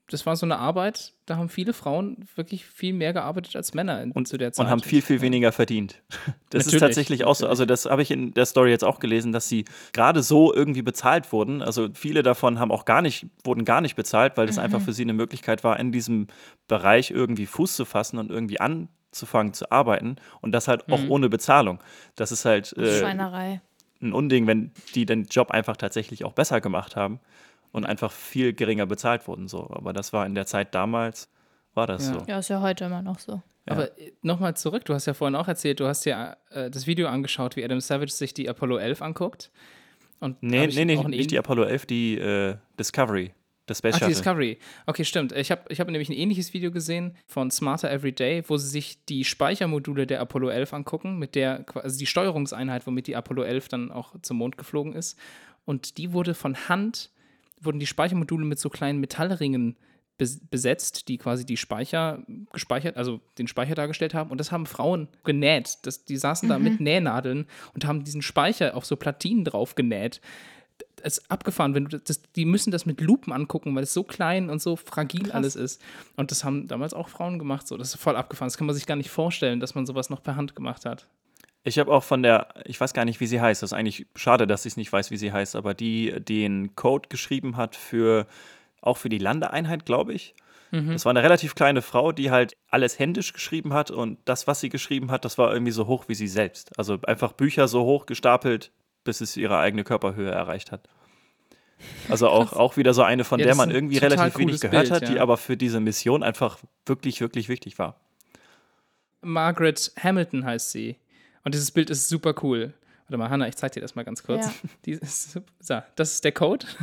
[SPEAKER 3] das war so eine Arbeit, da haben viele Frauen wirklich viel mehr gearbeitet als Männer in, zu der Zeit.
[SPEAKER 2] Und haben viel, viel weniger verdient. Das ist
[SPEAKER 3] Natürlich,
[SPEAKER 2] tatsächlich auch so. Also, das habe ich in der Story jetzt auch gelesen, dass sie gerade so irgendwie bezahlt wurden. Also, viele davon haben auch gar nicht, wurden gar nicht bezahlt, weil das einfach für sie eine Möglichkeit war, in diesem Bereich irgendwie Fuß zu fassen und irgendwie anzufangen zu arbeiten. Und das halt auch ohne Bezahlung. Das ist halt äh,
[SPEAKER 1] Schweinerei.
[SPEAKER 2] ein Unding, wenn die den Job einfach tatsächlich auch besser gemacht haben und einfach viel geringer bezahlt wurden. So. Aber das war in der Zeit damals, war das
[SPEAKER 3] Ja.
[SPEAKER 2] so.
[SPEAKER 1] Ja, ist ja heute immer noch so.
[SPEAKER 3] Aber nochmal zurück, du hast ja vorhin auch erzählt, du hast ja äh, das Video angeschaut, wie Adam Savage sich die Apollo 11 anguckt. Und
[SPEAKER 2] Nee, nee, nee, nicht die Apollo 11, die äh, Discovery, das Space
[SPEAKER 3] Ach, die
[SPEAKER 2] Shuttle.
[SPEAKER 3] Discovery. Okay, stimmt. Ich habe ich hab nämlich ein ähnliches Video gesehen von Smarter Everyday, wo sie sich die Speichermodule der Apollo 11 angucken, mit der, qua- also die Steuerungseinheit, womit die Apollo 11 dann auch zum Mond geflogen ist. Und die wurde von Hand, wurden die Speichermodule mit so kleinen Metallringen bes- besetzt, die quasi die Speicher gespeichert, also den Speicher dargestellt haben. Und das haben Frauen genäht. Das, die saßen da mit Nähnadeln und haben diesen Speicher auf so Platinen drauf genäht ist abgefahren. Wenn du das, die müssen das mit Lupen angucken, weil es so klein und so fragil
[SPEAKER 1] Krass.
[SPEAKER 3] alles ist. Und das haben damals auch Frauen gemacht. So, das ist voll abgefahren. Das kann man sich gar nicht vorstellen, dass man sowas noch per Hand gemacht hat.
[SPEAKER 2] Ich habe auch von der, ich weiß gar nicht, wie sie heißt. Das ist eigentlich schade, dass ich es nicht weiß, wie sie heißt, aber die den Code geschrieben hat für auch für die Landeeinheit, glaube ich. Das war eine relativ kleine Frau, die halt alles händisch geschrieben hat und das, was sie geschrieben hat, das war irgendwie so hoch wie sie selbst. Also einfach Bücher so hoch gestapelt, bis es ihre eigene Körperhöhe erreicht hat. Also auch, auch wieder so eine, von
[SPEAKER 3] Ja,
[SPEAKER 2] der man irgendwie relativ wenig gehört
[SPEAKER 3] Bild,
[SPEAKER 2] hat, die
[SPEAKER 3] ja.
[SPEAKER 2] aber für diese Mission einfach wirklich, wirklich wichtig war.
[SPEAKER 3] Margaret Hamilton heißt sie. Und dieses Bild ist super cool. Warte mal, Hannah, ich zeig dir das mal ganz kurz.
[SPEAKER 1] Ja.
[SPEAKER 3] Die ist, so, das ist der Code.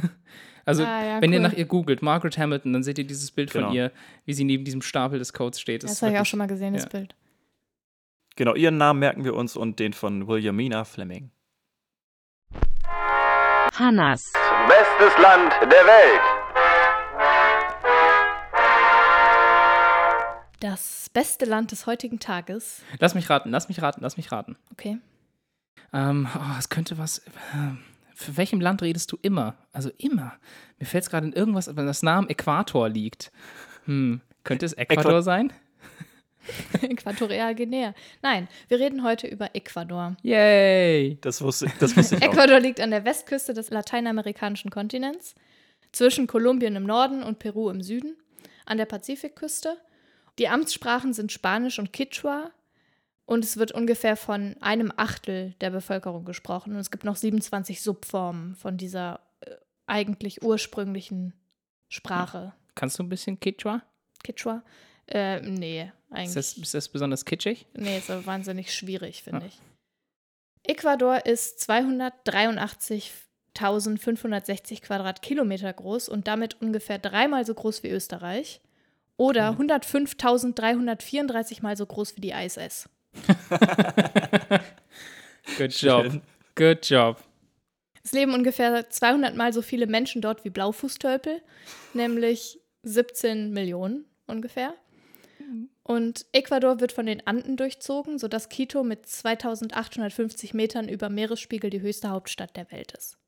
[SPEAKER 3] Also,
[SPEAKER 1] Ah, ja,
[SPEAKER 3] wenn ihr
[SPEAKER 1] cool.
[SPEAKER 3] nach ihr googelt, Margaret Hamilton, dann seht ihr dieses Bild
[SPEAKER 2] Genau.
[SPEAKER 3] von ihr, wie sie neben diesem Stapel des Codes steht.
[SPEAKER 1] Das
[SPEAKER 3] ist
[SPEAKER 1] habe ich auch schon mal gesehen, das
[SPEAKER 3] ja.
[SPEAKER 1] Bild.
[SPEAKER 2] Genau, ihren Namen merken wir uns und den von Williamina Fleming.
[SPEAKER 4] Hannas.
[SPEAKER 5] Bestes Land der Welt.
[SPEAKER 1] Das beste Land des heutigen Tages.
[SPEAKER 3] Lass mich raten, lass mich raten, lass mich raten.
[SPEAKER 1] Okay.
[SPEAKER 3] Ähm, oh, es könnte was. Äh, für welchem Land redest du immer? Also immer. Mir fällt es gerade in irgendwas, wenn das Namen Äquator liegt. Hm, könnte es Ecuador
[SPEAKER 2] Äqua-
[SPEAKER 3] sein?
[SPEAKER 1] Äquatorial Guinea. Nein, wir reden heute über Ecuador.
[SPEAKER 3] Yay!
[SPEAKER 2] Das wusste, das wusste ich auch.
[SPEAKER 1] Ecuador liegt an der Westküste des lateinamerikanischen Kontinents, zwischen Kolumbien im Norden und Peru im Süden, an der Pazifikküste. Die Amtssprachen sind Spanisch und Quechua und es wird ungefähr von einem Achtel der Bevölkerung gesprochen. Und es gibt noch 27 Subformen von dieser äh, eigentlich ursprünglichen Sprache.
[SPEAKER 3] Kannst du ein bisschen Quechua?
[SPEAKER 1] Quechua? Äh, nee,
[SPEAKER 3] Ist
[SPEAKER 1] eigentlich.
[SPEAKER 3] das, ist das besonders kitschig?
[SPEAKER 1] Nee, ist aber wahnsinnig schwierig, finde
[SPEAKER 3] Ja.
[SPEAKER 1] ich. Ecuador ist 283.560 Quadratkilometer groß und damit ungefähr dreimal so groß wie Österreich. Oder 105.334 mal so groß wie die ISS.
[SPEAKER 3] Good job. Good job.
[SPEAKER 1] Es leben ungefähr 200 mal so viele Menschen dort wie Blaufußtölpel, nämlich 17 Millionen ungefähr. Und Ecuador wird von den Anden durchzogen, sodass Quito mit 2850 Metern über Meeresspiegel die höchste Hauptstadt der Welt ist.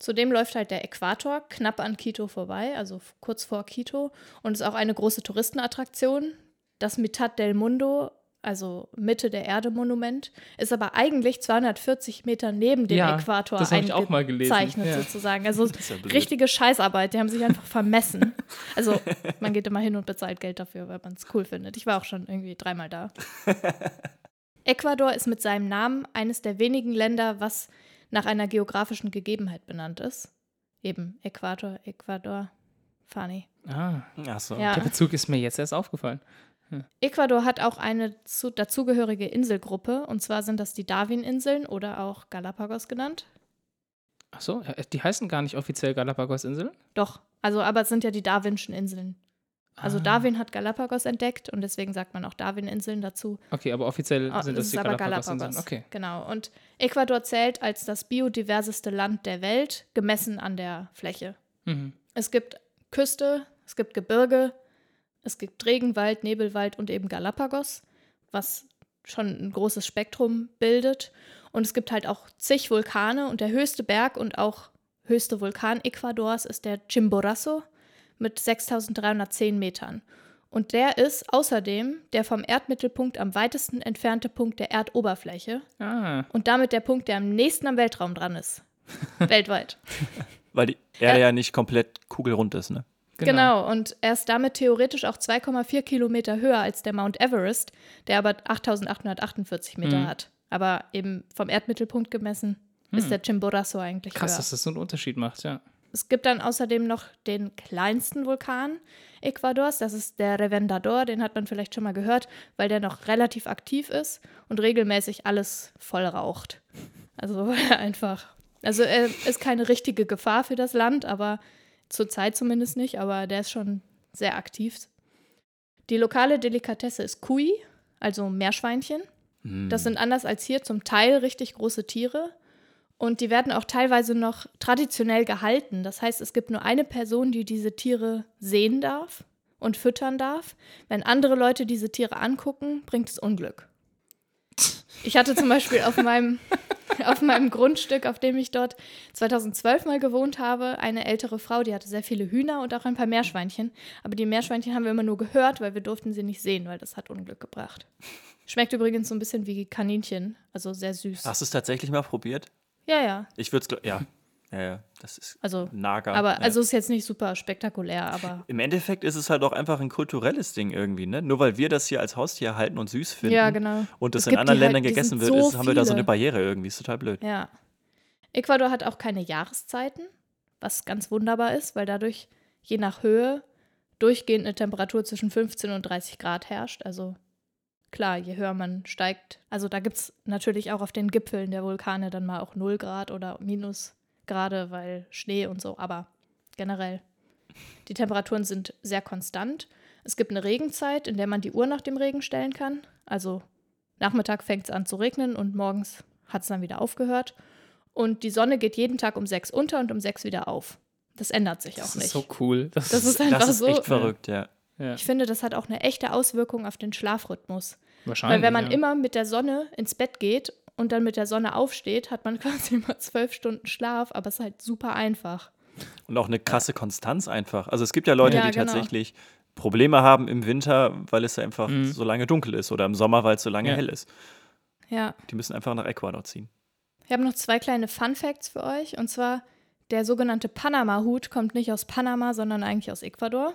[SPEAKER 1] Zudem läuft halt der Äquator knapp an Quito vorbei, also kurz vor Quito, und ist auch eine große Touristenattraktion. Das Mitad del Mundo, also Mitte der Erde Monument, ist aber eigentlich 240 Meter neben dem
[SPEAKER 3] Ja,
[SPEAKER 1] Äquator
[SPEAKER 3] das ich auch mal gelesen,
[SPEAKER 1] eingezeichnet
[SPEAKER 3] ja.
[SPEAKER 1] sozusagen. Also
[SPEAKER 2] ist ja
[SPEAKER 1] richtige Scheißarbeit, die haben sich einfach vermessen. Also man geht immer hin und bezahlt Geld dafür, weil man es cool findet. Ich war auch schon irgendwie dreimal da. Ecuador ist mit seinem Namen eines der wenigen Länder, was nach einer geografischen Gegebenheit benannt ist. Eben Äquator, Ecuador, funny.
[SPEAKER 3] Ah,
[SPEAKER 2] Ach so.
[SPEAKER 1] Ja.
[SPEAKER 3] der Bezug ist mir jetzt erst aufgefallen.
[SPEAKER 1] Ecuador hat auch eine zu, dazugehörige Inselgruppe, und zwar sind das die Darwin-Inseln oder auch Galapagos genannt.
[SPEAKER 3] Ach so, äh, die heißen gar nicht offiziell Galapagos-Inseln?
[SPEAKER 1] Doch, also aber es sind ja die Darwinschen Inseln. Also
[SPEAKER 3] Ah.
[SPEAKER 1] Darwin hat Galapagos entdeckt und deswegen sagt man auch Darwin-Inseln dazu.
[SPEAKER 3] Okay, aber offiziell
[SPEAKER 1] Ah,
[SPEAKER 3] sind das
[SPEAKER 1] ist
[SPEAKER 3] die
[SPEAKER 1] aber
[SPEAKER 3] Galapagos-Inseln.
[SPEAKER 1] Galapagos.
[SPEAKER 3] Okay.
[SPEAKER 1] Genau. Und Ecuador zählt als das biodiverseste Land der Welt, gemessen an der Fläche.
[SPEAKER 3] Mhm.
[SPEAKER 1] Es gibt Küste, es gibt Gebirge, es gibt Regenwald, Nebelwald und eben Galapagos, was schon ein großes Spektrum bildet. Und es gibt halt auch zig Vulkane und der höchste Berg und auch höchste Vulkan Ecuadors ist der Chimborazo mit 6310 Metern. Und der ist außerdem der vom Erdmittelpunkt am weitesten entfernte Punkt der Erdoberfläche
[SPEAKER 3] Ah,
[SPEAKER 1] und damit der Punkt, der am nächsten am Weltraum dran ist. Weltweit.
[SPEAKER 2] Weil die Erde ja nicht komplett kugelrund ist, ne?
[SPEAKER 3] genau.
[SPEAKER 1] Genau. und er ist damit theoretisch auch 2,4 Kilometer höher als der Mount Everest, der aber 8848 Meter
[SPEAKER 3] Mhm.
[SPEAKER 1] hat. Aber eben vom Erdmittelpunkt gemessen ist der Chimborazo eigentlich
[SPEAKER 3] Krass,
[SPEAKER 1] höher.
[SPEAKER 3] dass das so einen Unterschied macht, ja.
[SPEAKER 1] Es gibt dann außerdem noch den kleinsten Vulkan Ecuadors, das ist der Reventador, den hat man vielleicht schon mal gehört, weil der noch relativ aktiv ist und regelmäßig alles voll raucht. Also weil er einfach, also er ist keine richtige Gefahr für das Land, aber zurzeit zumindest nicht, aber der ist schon sehr aktiv. Die lokale Delikatesse ist Kui, also Meerschweinchen. Das sind anders als hier zum Teil richtig große Tiere. Und die werden auch teilweise noch traditionell gehalten. Das heißt, es gibt nur eine Person, die diese Tiere sehen darf und füttern darf. Wenn andere Leute diese Tiere angucken, bringt es Unglück. Ich hatte zum Beispiel auf meinem, auf meinem Grundstück, auf dem ich dort 2012 mal gewohnt habe, eine ältere Frau, die hatte sehr viele Hühner und auch ein paar Meerschweinchen. Aber die Meerschweinchen haben wir immer nur gehört, weil wir durften sie nicht sehen, weil das hat Unglück gebracht. Schmeckt übrigens so ein bisschen wie Kaninchen, also sehr süß.
[SPEAKER 2] Hast du es tatsächlich mal probiert?
[SPEAKER 1] Ja, ja.
[SPEAKER 2] Ich würde es, ja. Ja, ja, das ist
[SPEAKER 1] Also,
[SPEAKER 2] Nager.
[SPEAKER 1] aber
[SPEAKER 2] ja.
[SPEAKER 1] also ist jetzt nicht super spektakulär, aber
[SPEAKER 2] Im Endeffekt ist es halt auch einfach ein kulturelles Ding irgendwie, ne? Nur weil wir das hier als Haustier halten und süß finden
[SPEAKER 1] ja, genau.
[SPEAKER 2] und das
[SPEAKER 1] Es
[SPEAKER 2] in anderen
[SPEAKER 1] halt-
[SPEAKER 2] Ländern
[SPEAKER 1] die
[SPEAKER 2] gegessen wird,
[SPEAKER 1] so
[SPEAKER 2] ist, haben wir da so eine. Barriere irgendwie. Ist total blöd.
[SPEAKER 1] Ja. Ecuador hat auch keine Jahreszeiten, was ganz wunderbar ist, weil dadurch je nach Höhe durchgehend eine Temperatur zwischen 15 und 30 Grad herrscht. Also klar, je höher man steigt. Also da gibt es natürlich auch auf den Gipfeln der Vulkane dann mal auch 0 Grad oder Minusgrade, weil Schnee und so. Aber generell, die Temperaturen sind sehr konstant. Es gibt eine Regenzeit, in der man die Uhr nach dem Regen stellen kann. Also Nachmittag fängt es an zu regnen und morgens hat es dann wieder aufgehört. Und die Sonne geht jeden Tag um sechs unter und um sechs wieder auf. Das ändert sich
[SPEAKER 3] Das
[SPEAKER 1] auch
[SPEAKER 3] ist
[SPEAKER 1] nicht.
[SPEAKER 3] so cool. Das,
[SPEAKER 1] Das ist einfach
[SPEAKER 2] Das ist
[SPEAKER 1] so.
[SPEAKER 2] echt verrückt, ja.
[SPEAKER 3] Ja,
[SPEAKER 1] Ich finde, das hat auch eine echte Auswirkung auf den Schlafrhythmus.
[SPEAKER 3] wahrscheinlich.
[SPEAKER 1] Weil wenn man
[SPEAKER 3] ja.
[SPEAKER 1] immer mit der Sonne ins Bett geht und dann mit der Sonne aufsteht, hat man quasi immer zwölf Stunden Schlaf, aber es ist halt super einfach.
[SPEAKER 2] Und auch eine krasse Konstanz einfach. Also es gibt ja Leute,
[SPEAKER 1] Ja,
[SPEAKER 2] die
[SPEAKER 1] genau.
[SPEAKER 2] tatsächlich Probleme haben im Winter, weil es einfach
[SPEAKER 3] Mhm.
[SPEAKER 2] so lange dunkel ist oder im Sommer, weil es so lange
[SPEAKER 3] Ja.
[SPEAKER 2] hell ist.
[SPEAKER 1] Ja.
[SPEAKER 2] Die müssen einfach nach Ecuador ziehen.
[SPEAKER 1] Ich habe noch zwei kleine Fun Facts für euch. Und zwar, der sogenannte Panama-Hut kommt nicht aus Panama, sondern eigentlich aus Ecuador.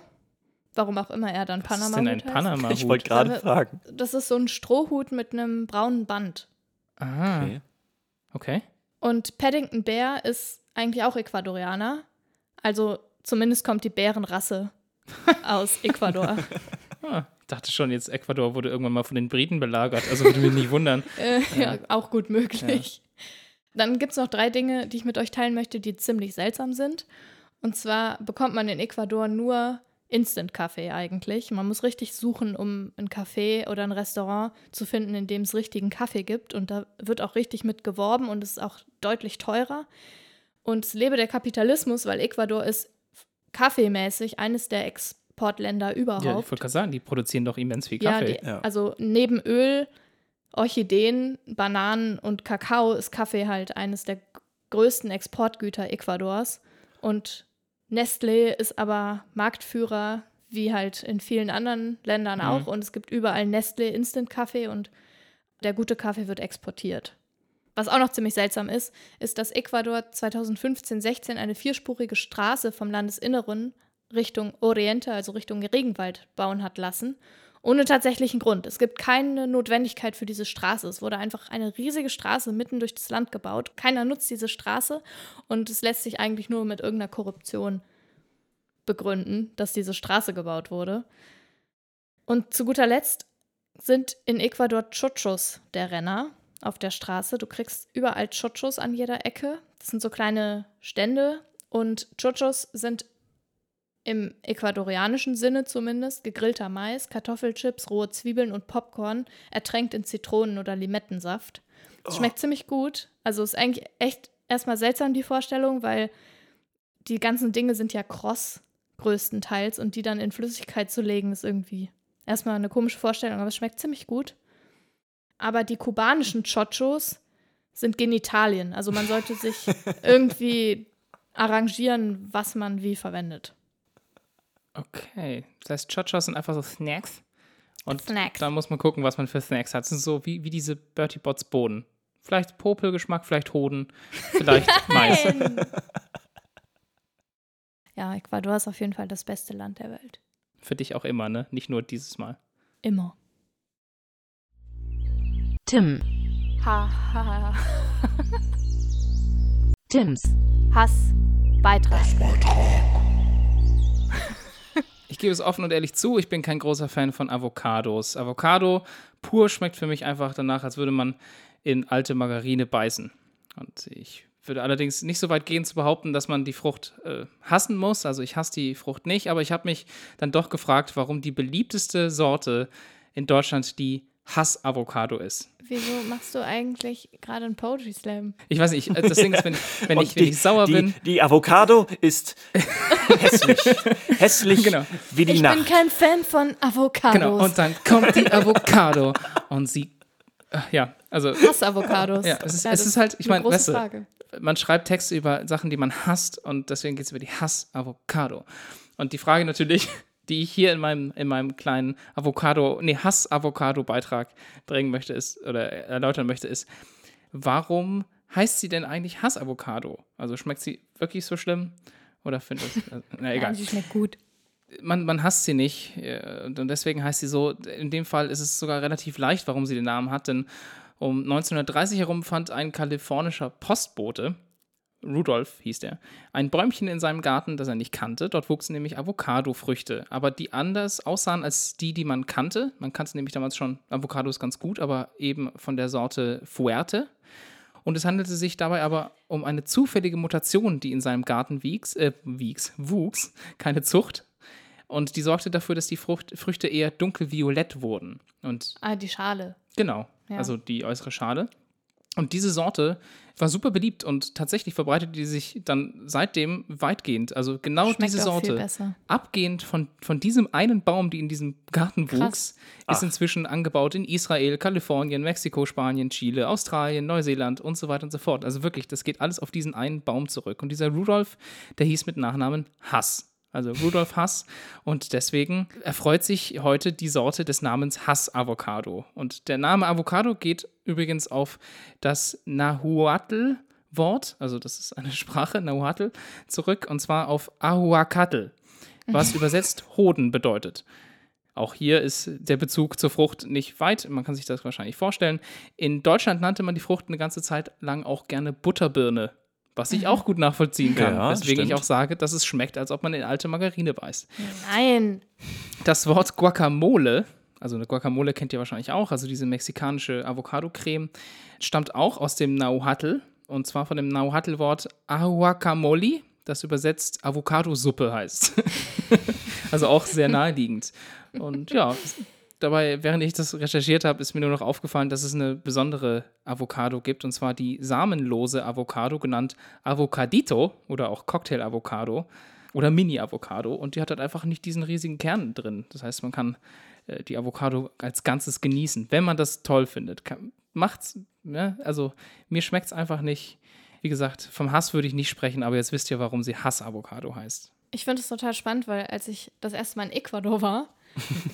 [SPEAKER 1] Warum auch immer er dann
[SPEAKER 3] Was ist
[SPEAKER 1] Panama-Hut
[SPEAKER 3] denn ein
[SPEAKER 1] heißt.
[SPEAKER 3] Panama-Hut?
[SPEAKER 2] Ich wollte gerade
[SPEAKER 1] wir-
[SPEAKER 2] fragen.
[SPEAKER 1] Das ist so ein Strohhut mit einem braunen Band.
[SPEAKER 3] Ah,
[SPEAKER 2] Okay.
[SPEAKER 3] okay.
[SPEAKER 1] Und Paddington Bear ist eigentlich auch Ecuadorianer. Also zumindest kommt die Bärenrasse aus Ecuador.
[SPEAKER 3] Ah, ich dachte schon, jetzt Ecuador wurde irgendwann mal von den Briten belagert. Also würde mich nicht wundern.
[SPEAKER 1] äh, ja. auch gut möglich. Dann gibt es noch drei Dinge, die ich mit euch teilen möchte, die ziemlich seltsam sind. Und zwar bekommt man in Ecuador nur Instant-Kaffee eigentlich. Man muss richtig suchen, um ein Café oder ein Restaurant zu finden, in dem es richtigen Kaffee gibt. Und da wird auch richtig mit geworben und es ist auch deutlich teurer. Und es lebe der Kapitalismus, weil Ecuador ist kaffeemäßig eines der Exportländer
[SPEAKER 3] Ja, ich
[SPEAKER 1] überhaupt.
[SPEAKER 3] wollte gerade sagen, die produzieren doch immens viel
[SPEAKER 1] Ja,
[SPEAKER 3] Kaffee.
[SPEAKER 1] die,
[SPEAKER 2] Ja.
[SPEAKER 1] also neben Öl, Orchideen, Bananen und Kakao ist Kaffee halt eines der größten Exportgüter Ecuadors. Und Nestlé ist aber Marktführer, wie halt in vielen anderen Ländern
[SPEAKER 3] Mhm.
[SPEAKER 1] auch. Und es gibt überall Nestlé Instant Kaffee und der gute Kaffee wird exportiert. Was auch noch ziemlich seltsam ist, ist, dass Ecuador 2015-16 eine vierspurige Straße vom Landesinneren Richtung Oriente, also Richtung Regenwald, bauen hat lassen. Ohne tatsächlichen Grund. Es gibt keine Notwendigkeit für diese Straße. Es wurde einfach eine riesige Straße mitten durch das Land gebaut. Keiner nutzt diese Straße und es lässt sich eigentlich nur mit irgendeiner Korruption begründen, dass diese Straße gebaut wurde. Und zu guter Letzt sind in Ecuador Chochos der Renner auf der Straße. Du kriegst überall Chochos an jeder Ecke. Das sind so kleine Stände und Chochos sind im ecuadorianischen Sinne zumindest gegrillter Mais, Kartoffelchips, rohe Zwiebeln und Popcorn, ertränkt in Zitronen- oder Limettensaft. Es schmeckt ziemlich gut. Also ist eigentlich echt erstmal seltsam die Vorstellung, weil die ganzen Dinge sind ja kross größtenteils und die dann in Flüssigkeit zu legen ist irgendwie erstmal eine komische Vorstellung, aber es schmeckt ziemlich gut. Aber die kubanischen Chochos sind Genitalien. Also man sollte sich irgendwie arrangieren, was man wie verwendet.
[SPEAKER 3] Okay. Das heißt, Chochos sind einfach so Snacks. Und
[SPEAKER 1] Snacks.
[SPEAKER 3] da muss man gucken, was man für Snacks hat. Das sind so wie, wie diese Bertie Bots Boden. Vielleicht Popelgeschmack, vielleicht Hoden, vielleicht Mais.
[SPEAKER 1] Ja, Ecuador ist auf jeden Fall das beste Land der Welt.
[SPEAKER 3] Für dich auch immer, ne? Nicht nur dieses Mal.
[SPEAKER 1] Immer.
[SPEAKER 4] Tim.
[SPEAKER 1] Ha, ha, ha.
[SPEAKER 4] Tims.
[SPEAKER 1] Hass. Beitrag.
[SPEAKER 3] Ich gebe es offen und ehrlich zu, ich bin kein großer Fan von Avocados. Avocado pur schmeckt für mich einfach danach, als würde man in alte Margarine beißen. Und ich würde allerdings nicht so weit gehen zu behaupten, dass man die Frucht äh, hassen muss. Also ich hasse die Frucht nicht, aber ich habe mich dann doch gefragt, warum die beliebteste Sorte in Deutschland die Hass-Avocado ist.
[SPEAKER 1] Wieso machst du eigentlich gerade einen Poetry Slam?
[SPEAKER 3] Ich weiß nicht, das Ding ist, wenn ich, wenn ich, wenn ich sauer
[SPEAKER 2] die,
[SPEAKER 3] bin.
[SPEAKER 2] Die Avocado ist hässlich. hässlich
[SPEAKER 3] Genau.
[SPEAKER 2] wie die
[SPEAKER 1] Ich
[SPEAKER 2] Nacht.
[SPEAKER 1] bin kein Fan von Avocados.
[SPEAKER 3] Genau, und dann kommt die Avocado und sie. äh, Ja, Also,
[SPEAKER 1] Hass-Avocados.
[SPEAKER 3] Ja, es ist- es
[SPEAKER 1] das
[SPEAKER 3] ist halt- ich
[SPEAKER 1] eine
[SPEAKER 3] mein,
[SPEAKER 1] große
[SPEAKER 3] weißt du,
[SPEAKER 1] Frage.
[SPEAKER 3] man schreibt Texte über Sachen, die man hasst und deswegen geht es über die Hass-Avocado. Und die Frage natürlich, die ich hier in meinem, in meinem kleinen Avocado, nee, Hass-Avocado-Beitrag bringen möchte, ist, oder erläutern möchte, ist, warum heißt sie denn eigentlich Hass-Avocado? Also schmeckt sie wirklich so schlimm? Oder findet es, na egal.
[SPEAKER 1] Sie schmeckt gut.
[SPEAKER 3] man, man hasst sie nicht äh, und deswegen heißt sie so. In dem Fall ist es sogar relativ leicht, warum sie den Namen hat, denn um 1930 herum fand ein kalifornischer Postbote, Rudolph hieß der, ein Bäumchen in seinem Garten, das er nicht kannte. Dort wuchsen nämlich Avocado-Früchte, aber die anders aussahen als die, die man kannte. Man kannte nämlich damals schon Avocados ganz gut, aber eben von der Sorte Fuerte. Und es handelte sich dabei aber um eine zufällige Mutation, die in seinem Garten wieks, äh, wieks, wuchs, keine Zucht. Und die sorgte dafür, dass die Frucht, Früchte eher dunkelviolett wurden. Und
[SPEAKER 1] Ah, die Schale.
[SPEAKER 3] genau,
[SPEAKER 1] Ja.
[SPEAKER 3] also die äußere Schale. Und diese Sorte war super beliebt und tatsächlich verbreitete die sich dann seitdem weitgehend. Also genau
[SPEAKER 1] Schmeckt
[SPEAKER 3] diese Sorte, abgehend von, von diesem einen Baum, die in diesem Garten
[SPEAKER 1] Krass.
[SPEAKER 3] wuchs, ist inzwischen angebaut in Israel, Kalifornien, Mexiko, Spanien, Chile, Australien, Neuseeland und so weiter und so fort. Also wirklich, das geht alles auf diesen einen Baum zurück. Und dieser Rudolf, der hieß mit Nachnamen Hass. Also Rudolf Hass. Und deswegen erfreut sich heute die Sorte des Namens Hass-Avocado. Und der Name Avocado geht übrigens auf das Nahuatl-Wort, also das ist eine Sprache, Nahuatl, zurück, und zwar auf Ahuacatl, was übersetzt Hoden bedeutet. Auch hier ist der Bezug zur Frucht nicht weit. Man kann sich das wahrscheinlich vorstellen. In Deutschland nannte man die Frucht eine ganze Zeit lang auch gerne Butterbirne, was ich auch gut nachvollziehen kann.
[SPEAKER 2] Ja,
[SPEAKER 3] weswegen ich
[SPEAKER 2] stimmt.
[SPEAKER 3] auch sage, dass es schmeckt, als ob man in alte Margarine beißt.
[SPEAKER 1] Nein.
[SPEAKER 3] Das Wort Guacamole, also eine Guacamole kennt ihr wahrscheinlich auch, also diese mexikanische Avocado-Creme, stammt auch aus dem Nahuatl und zwar von dem Nahuatl-Wort Ahuacamoli, das übersetzt Avocadosuppe heißt. also auch sehr naheliegend. Und ja, dabei, während ich das recherchiert habe, ist mir nur noch aufgefallen, dass es eine besondere Avocado gibt und zwar die samenlose Avocado, genannt Avocadito oder auch Cocktail-Avocado oder Mini-Avocado und die hat halt einfach nicht diesen riesigen Kern drin. Das heißt, man kann äh, die Avocado als Ganzes genießen, wenn man das toll findet. Kann, macht's, ne? also mir schmeckt es einfach nicht. Wie gesagt, vom Hass würde ich nicht sprechen, aber jetzt wisst ihr, warum sie Hass-Avocado heißt.
[SPEAKER 1] Ich finde es total spannend, weil als ich das erste Mal in Ecuador war,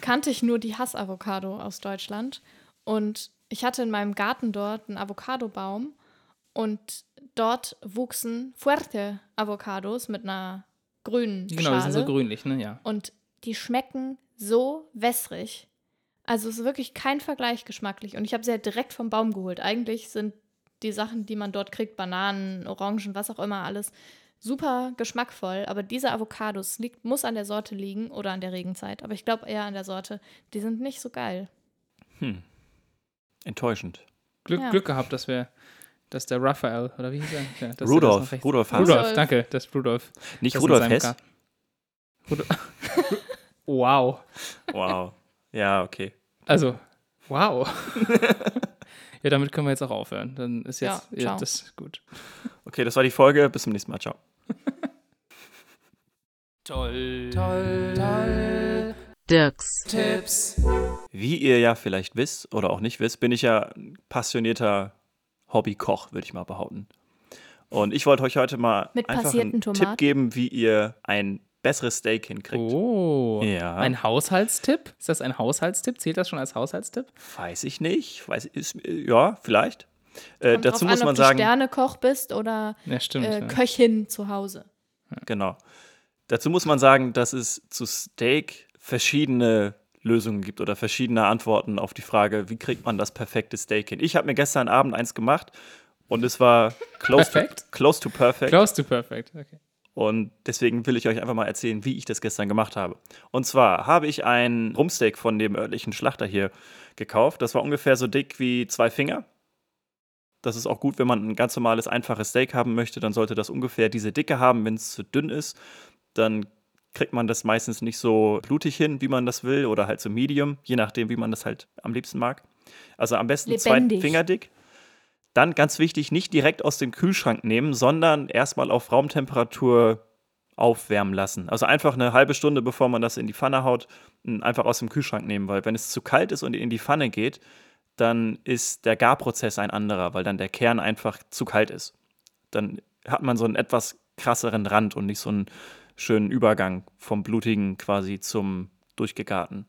[SPEAKER 1] kannte ich nur die Hass-Avocado aus Deutschland. Und ich hatte in meinem Garten dort einen Avocadobaum und dort wuchsen Fuerte Avocados mit einer grünen
[SPEAKER 3] Genau,
[SPEAKER 1] Schale.
[SPEAKER 3] die sind so grünlich, ne? Ja.
[SPEAKER 1] Und die schmecken so wässrig. Also es ist wirklich kein Vergleich geschmacklich. Und ich habe sie halt direkt vom Baum geholt. Eigentlich sind die Sachen, die man dort kriegt, Bananen, Orangen, was auch immer, alles super geschmackvoll. Aber diese Avocados liegt, muss an der Sorte liegen oder an der Regenzeit. Aber ich glaube eher an der Sorte. Die sind nicht so geil.
[SPEAKER 2] Enttäuschend.
[SPEAKER 3] Glück,
[SPEAKER 1] Ja.
[SPEAKER 3] Glück gehabt, dass wir, dass der Raphael, oder wie hieß er? Ja, dass er das
[SPEAKER 2] Rudolf, Rudolf Hass.
[SPEAKER 3] Rudolf, danke, das Rudolf.
[SPEAKER 2] Nicht
[SPEAKER 3] das
[SPEAKER 2] Rudolf Hess?
[SPEAKER 3] Rudolf. wow.
[SPEAKER 2] Wow. Ja, okay.
[SPEAKER 3] Also, wow. ja, damit können wir jetzt auch aufhören. Dann ist jetzt
[SPEAKER 1] Ja,
[SPEAKER 3] ja, das ist gut.
[SPEAKER 2] Okay, das war die Folge. Bis zum nächsten Mal. Ciao.
[SPEAKER 3] Toll. Toll. Toll.
[SPEAKER 4] Dirks
[SPEAKER 3] Tipps.
[SPEAKER 2] Wie ihr ja vielleicht wisst oder auch nicht wisst, bin ich ja ein passionierter Hobbykoch, würde ich mal behaupten. Und ich wollte euch heute mal
[SPEAKER 1] Mit
[SPEAKER 2] einfach einen
[SPEAKER 1] Tomaten?
[SPEAKER 2] Tipp geben, wie ihr ein besseres Steak hinkriegt.
[SPEAKER 3] Oh.
[SPEAKER 2] Ja.
[SPEAKER 3] Ein Haushaltstipp? Ist das ein Haushaltstipp? Zählt das schon als Haushaltstipp?
[SPEAKER 2] Weiß ich nicht. Weiß, ist, ja, vielleicht. Äh,
[SPEAKER 1] Kommt
[SPEAKER 2] dazu
[SPEAKER 1] drauf
[SPEAKER 2] muss
[SPEAKER 1] an,
[SPEAKER 2] man
[SPEAKER 1] ob du
[SPEAKER 2] sagen,
[SPEAKER 1] Sternekoch bist oder
[SPEAKER 3] Ja, stimmt.
[SPEAKER 1] äh,
[SPEAKER 3] ja.
[SPEAKER 1] Köchin zu Hause.
[SPEAKER 2] genau. Dazu muss man sagen, dass es zu Steak verschiedene Lösungen gibt oder verschiedene Antworten auf die Frage, wie kriegt man das perfekte Steak hin. Ich habe mir gestern Abend eins gemacht und es war close, to, close to perfect.
[SPEAKER 3] Close to perfect. Okay.
[SPEAKER 2] Und deswegen will ich euch einfach mal erzählen, wie ich das gestern gemacht habe. Und zwar habe ich ein Rumsteak von dem örtlichen Schlachter hier gekauft. Das war ungefähr so dick wie zwei Finger. Das ist auch gut, wenn man ein ganz normales, einfaches Steak haben möchte, dann sollte das ungefähr diese Dicke haben. Wenn es zu dünn ist, dann kriegt man das meistens nicht so blutig hin, wie man das will, oder halt so medium, je nachdem, wie man das halt am liebsten mag. Also am besten zwei
[SPEAKER 1] Lebendig.
[SPEAKER 2] Finger dick. Dann ganz wichtig, nicht direkt aus dem Kühlschrank nehmen, sondern erstmal auf Raumtemperatur aufwärmen lassen. Also einfach eine halbe Stunde, bevor man das in die Pfanne haut, einfach aus dem Kühlschrank nehmen, weil wenn es zu kalt ist und in die Pfanne geht, dann ist der Garprozess ein anderer, weil dann der Kern einfach zu kalt ist. Dann hat man so einen etwas krasseren Rand und nicht so einen schönen Übergang vom blutigen quasi zum durchgegarten.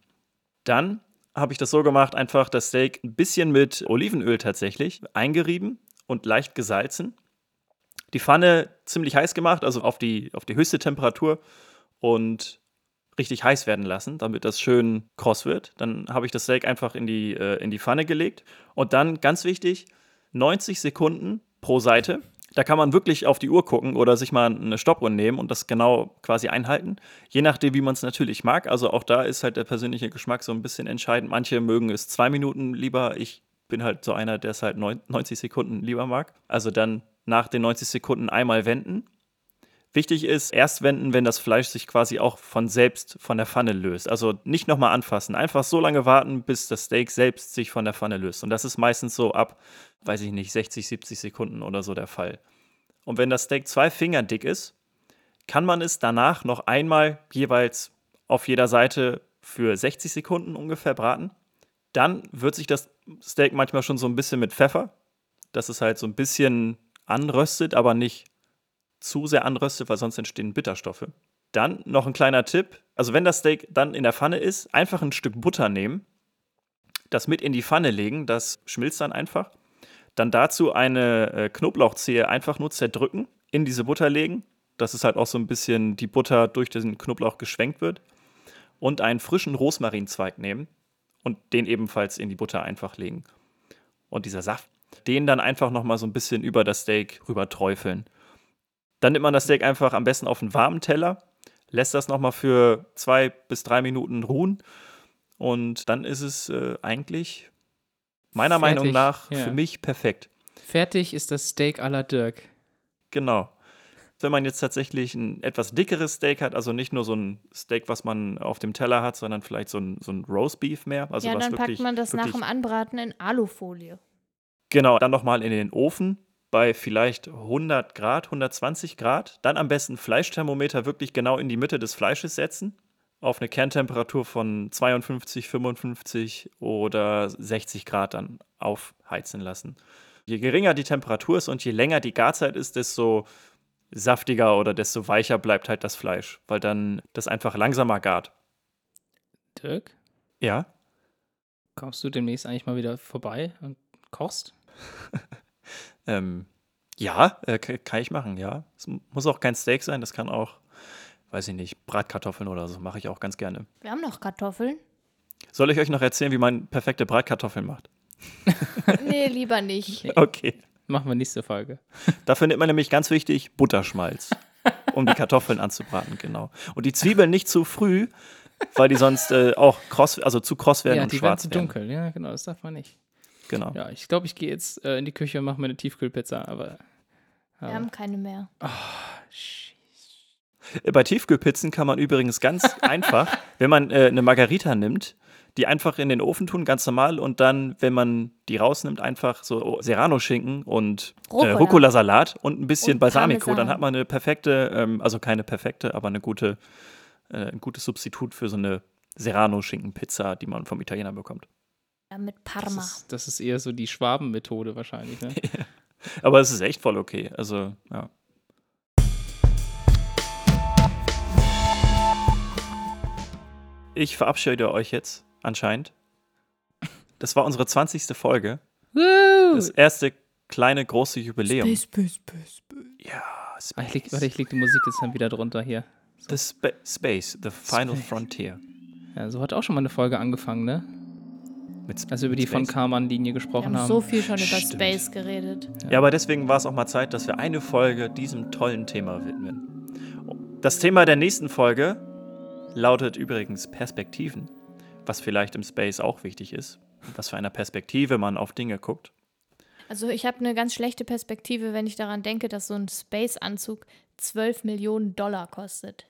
[SPEAKER 2] Dann habe ich das so gemacht, einfach das Steak ein bisschen mit Olivenöl tatsächlich eingerieben und leicht gesalzen. Die Pfanne ziemlich heiß gemacht, also auf die, auf die höchste Temperatur und richtig heiß werden lassen, damit das schön kross wird. Dann habe ich das Steak einfach in die, äh, in die Pfanne gelegt und dann, ganz wichtig, 90 Sekunden pro Seite. Da kann man wirklich auf die Uhr gucken oder sich mal eine Stoppuhr nehmen und das genau quasi einhalten. Je nachdem, wie man es natürlich mag. Also auch da ist halt der persönliche Geschmack so ein bisschen entscheidend. Manche mögen es zwei Minuten lieber. Ich bin halt so einer, der es halt 90 Sekunden lieber mag. Also dann nach den 90 Sekunden einmal wenden Wichtig ist, erst wenden, wenn das Fleisch sich quasi auch von selbst von der Pfanne löst. Also nicht nochmal anfassen. Einfach so lange warten, bis das Steak selbst sich von der Pfanne löst. Und das ist meistens so ab, weiß ich nicht, 60, 70 Sekunden oder so der Fall. Und wenn das Steak zwei Finger dick ist, kann man es danach noch einmal jeweils auf jeder Seite für 60 Sekunden ungefähr braten. Dann wird sich das Steak manchmal schon so ein bisschen mit Pfeffer, dass es halt so ein bisschen anröstet, aber nicht zu sehr anröstet, weil sonst entstehen Bitterstoffe. Dann noch ein kleiner Tipp. Also wenn das Steak dann in der Pfanne ist, einfach ein Stück Butter nehmen, das mit in die Pfanne legen, das schmilzt dann einfach. Dann dazu eine äh, Knoblauchzehe einfach nur zerdrücken, in diese Butter legen, dass es halt auch so ein bisschen die Butter durch den Knoblauch geschwenkt wird. Und einen frischen Rosmarinzweig nehmen und den ebenfalls in die Butter einfach legen. Und dieser Saft, den dann einfach nochmal so ein bisschen über das Steak rüber träufeln. Dann nimmt man das Steak einfach am besten auf einen warmen Teller, lässt das nochmal für zwei bis drei Minuten ruhen und dann ist es äh, eigentlich meiner Fertig, Meinung nach ja. für mich perfekt.
[SPEAKER 3] Fertig ist das Steak à la Dirk.
[SPEAKER 2] Genau. Wenn man jetzt tatsächlich ein etwas dickeres Steak hat, also nicht nur so ein Steak, was man auf dem Teller hat, sondern vielleicht so ein, so ein Roastbeef mehr. Also
[SPEAKER 1] ja,
[SPEAKER 2] was
[SPEAKER 1] dann
[SPEAKER 2] wirklich,
[SPEAKER 1] packt man das nach dem Anbraten in Alufolie.
[SPEAKER 2] Genau, dann nochmal in den Ofen bei vielleicht 100 Grad, 120 Grad. Dann am besten Fleischthermometer wirklich genau in die Mitte des Fleisches setzen. Auf eine Kerntemperatur von 52, 55 oder 60 Grad dann aufheizen lassen. Je geringer die Temperatur ist und je länger die Garzeit ist, desto saftiger oder desto weicher bleibt halt das Fleisch, weil dann das einfach langsamer gart.
[SPEAKER 3] Dirk?
[SPEAKER 2] Ja?
[SPEAKER 3] Kommst du demnächst eigentlich mal wieder vorbei und kochst?
[SPEAKER 2] Ähm, ja, äh, kann ich machen, ja. Es muss auch kein Steak sein, das kann auch, weiß ich nicht, Bratkartoffeln oder so, mache ich auch ganz gerne.
[SPEAKER 1] Wir haben noch Kartoffeln.
[SPEAKER 2] Soll ich euch noch erzählen, wie man perfekte Bratkartoffeln macht?
[SPEAKER 1] nee, lieber nicht.
[SPEAKER 2] Okay.
[SPEAKER 3] Machen wir nächste Folge.
[SPEAKER 2] Dafür nimmt man nämlich ganz wichtig Butterschmalz, um die Kartoffeln anzubraten, genau. Und die Zwiebeln nicht zu früh, weil die sonst äh, auch kross, also zu kross werden
[SPEAKER 3] ja,
[SPEAKER 2] und
[SPEAKER 3] die
[SPEAKER 2] schwarz
[SPEAKER 3] werden
[SPEAKER 2] zu
[SPEAKER 3] dunkel, ja, genau, das darf man nicht.
[SPEAKER 2] Genau.
[SPEAKER 3] Ja, ich glaube, ich gehe jetzt äh, in die Küche und mache mir eine Tiefkühlpizza, aber.
[SPEAKER 1] Wir haben keine mehr. Oh,
[SPEAKER 2] Bei Tiefkühlpizzen kann man übrigens ganz einfach, wenn man äh, eine Margarita nimmt, die einfach in den Ofen tun, ganz normal, und dann, wenn man die rausnimmt, einfach so Serrano-Schinken und äh, Rucola-Salat und ein bisschen und Balsamico. Parmesan. Dann hat man eine perfekte, ähm, also keine perfekte, aber eine gute, äh, ein gutes Substitut für so eine Serrano-Schinken-Pizza, die man vom Italiener bekommt.
[SPEAKER 1] Ja, mit Parma.
[SPEAKER 3] Das ist, das ist eher so die Schwabenmethode wahrscheinlich. Ne?
[SPEAKER 2] Aber es ist echt voll okay. Also, ja. Ich verabschiede euch jetzt anscheinend. Das war unsere 20. Folge.
[SPEAKER 3] Woo!
[SPEAKER 2] Das erste kleine große Jubiläum.
[SPEAKER 1] Space, space, space, space.
[SPEAKER 2] Ja,
[SPEAKER 3] Space. Ich leg, warte, ich leg die Musik jetzt dann wieder drunter hier.
[SPEAKER 2] So. The Spa Space, the Final Space. Frontier.
[SPEAKER 3] Ja, so hat auch schon mal eine Folge angefangen, ne? Mit, also über die Space. von Karman-Linie gesprochen
[SPEAKER 1] wir
[SPEAKER 3] haben.
[SPEAKER 1] so viel schon Stimmt. über Space geredet.
[SPEAKER 2] Ja. ja, aber deswegen war es auch mal Zeit, dass wir eine Folge diesem tollen Thema widmen. Das Thema der nächsten Folge lautet übrigens Perspektiven, was vielleicht im Space auch wichtig ist. Was für eine Perspektive man auf Dinge guckt.
[SPEAKER 1] Also ich habe eine ganz schlechte Perspektive, wenn ich daran denke, dass so ein Space-Anzug 12 Millionen Dollar kostet.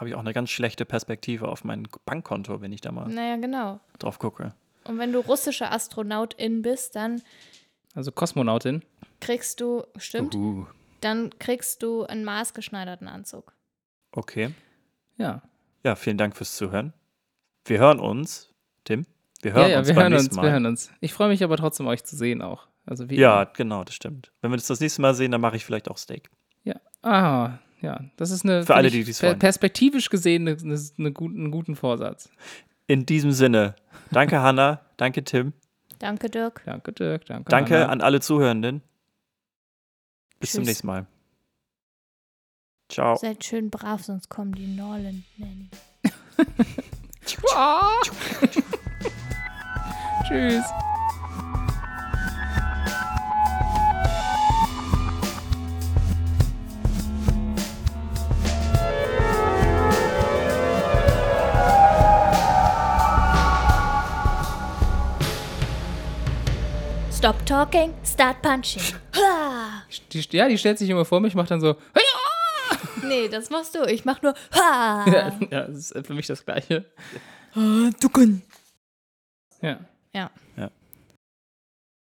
[SPEAKER 2] Habe ich auch eine ganz schlechte Perspektive auf mein Bankkonto, wenn ich da mal
[SPEAKER 1] naja, genau.
[SPEAKER 2] drauf gucke.
[SPEAKER 1] Und wenn du russische Astronautin bist, dann.
[SPEAKER 3] Also Kosmonautin.
[SPEAKER 1] Kriegst du, stimmt?
[SPEAKER 2] Uh.
[SPEAKER 1] Dann kriegst du einen maßgeschneiderten Anzug.
[SPEAKER 2] Okay.
[SPEAKER 3] Ja.
[SPEAKER 2] Ja, vielen Dank fürs Zuhören. Wir hören uns, Tim. Wir hören
[SPEAKER 3] ja, ja,
[SPEAKER 2] uns
[SPEAKER 3] wir
[SPEAKER 2] beim
[SPEAKER 3] hören
[SPEAKER 2] nächsten
[SPEAKER 3] uns,
[SPEAKER 2] Mal.
[SPEAKER 3] wir hören uns. Ich freue mich aber trotzdem, euch zu sehen auch. Also wie
[SPEAKER 2] Ja,
[SPEAKER 3] immer.
[SPEAKER 2] genau, das stimmt. Wenn wir das das nächste Mal sehen, dann mache ich vielleicht auch Steak.
[SPEAKER 3] ja. Ah, ja. Das ist eine
[SPEAKER 2] Für alle, die dies
[SPEAKER 3] per
[SPEAKER 2] wollen.
[SPEAKER 3] perspektivisch gesehen eine, eine, eine guten, einen guten Vorsatz.
[SPEAKER 2] In diesem Sinne, danke Hanna, danke Tim,
[SPEAKER 1] Danke, Dirk.
[SPEAKER 3] Danke, Dirk. Danke.
[SPEAKER 2] danke an alle Zuhörenden. Bis zum
[SPEAKER 1] Tschüss.
[SPEAKER 2] nächsten Mal. Ciao.
[SPEAKER 1] Seid schön brav, sonst kommen die Norland Nanny.
[SPEAKER 3] Tschüss.
[SPEAKER 1] Stop talking, start punching.
[SPEAKER 3] Die, ja, die stellt sich immer vor mich, macht dann so.
[SPEAKER 1] nee, das machst du. Ich mach nur Ha!
[SPEAKER 3] Ja, ja, das ist für mich das Gleiche.
[SPEAKER 1] Ducken.
[SPEAKER 3] Ja.
[SPEAKER 1] Ja.
[SPEAKER 2] Ja.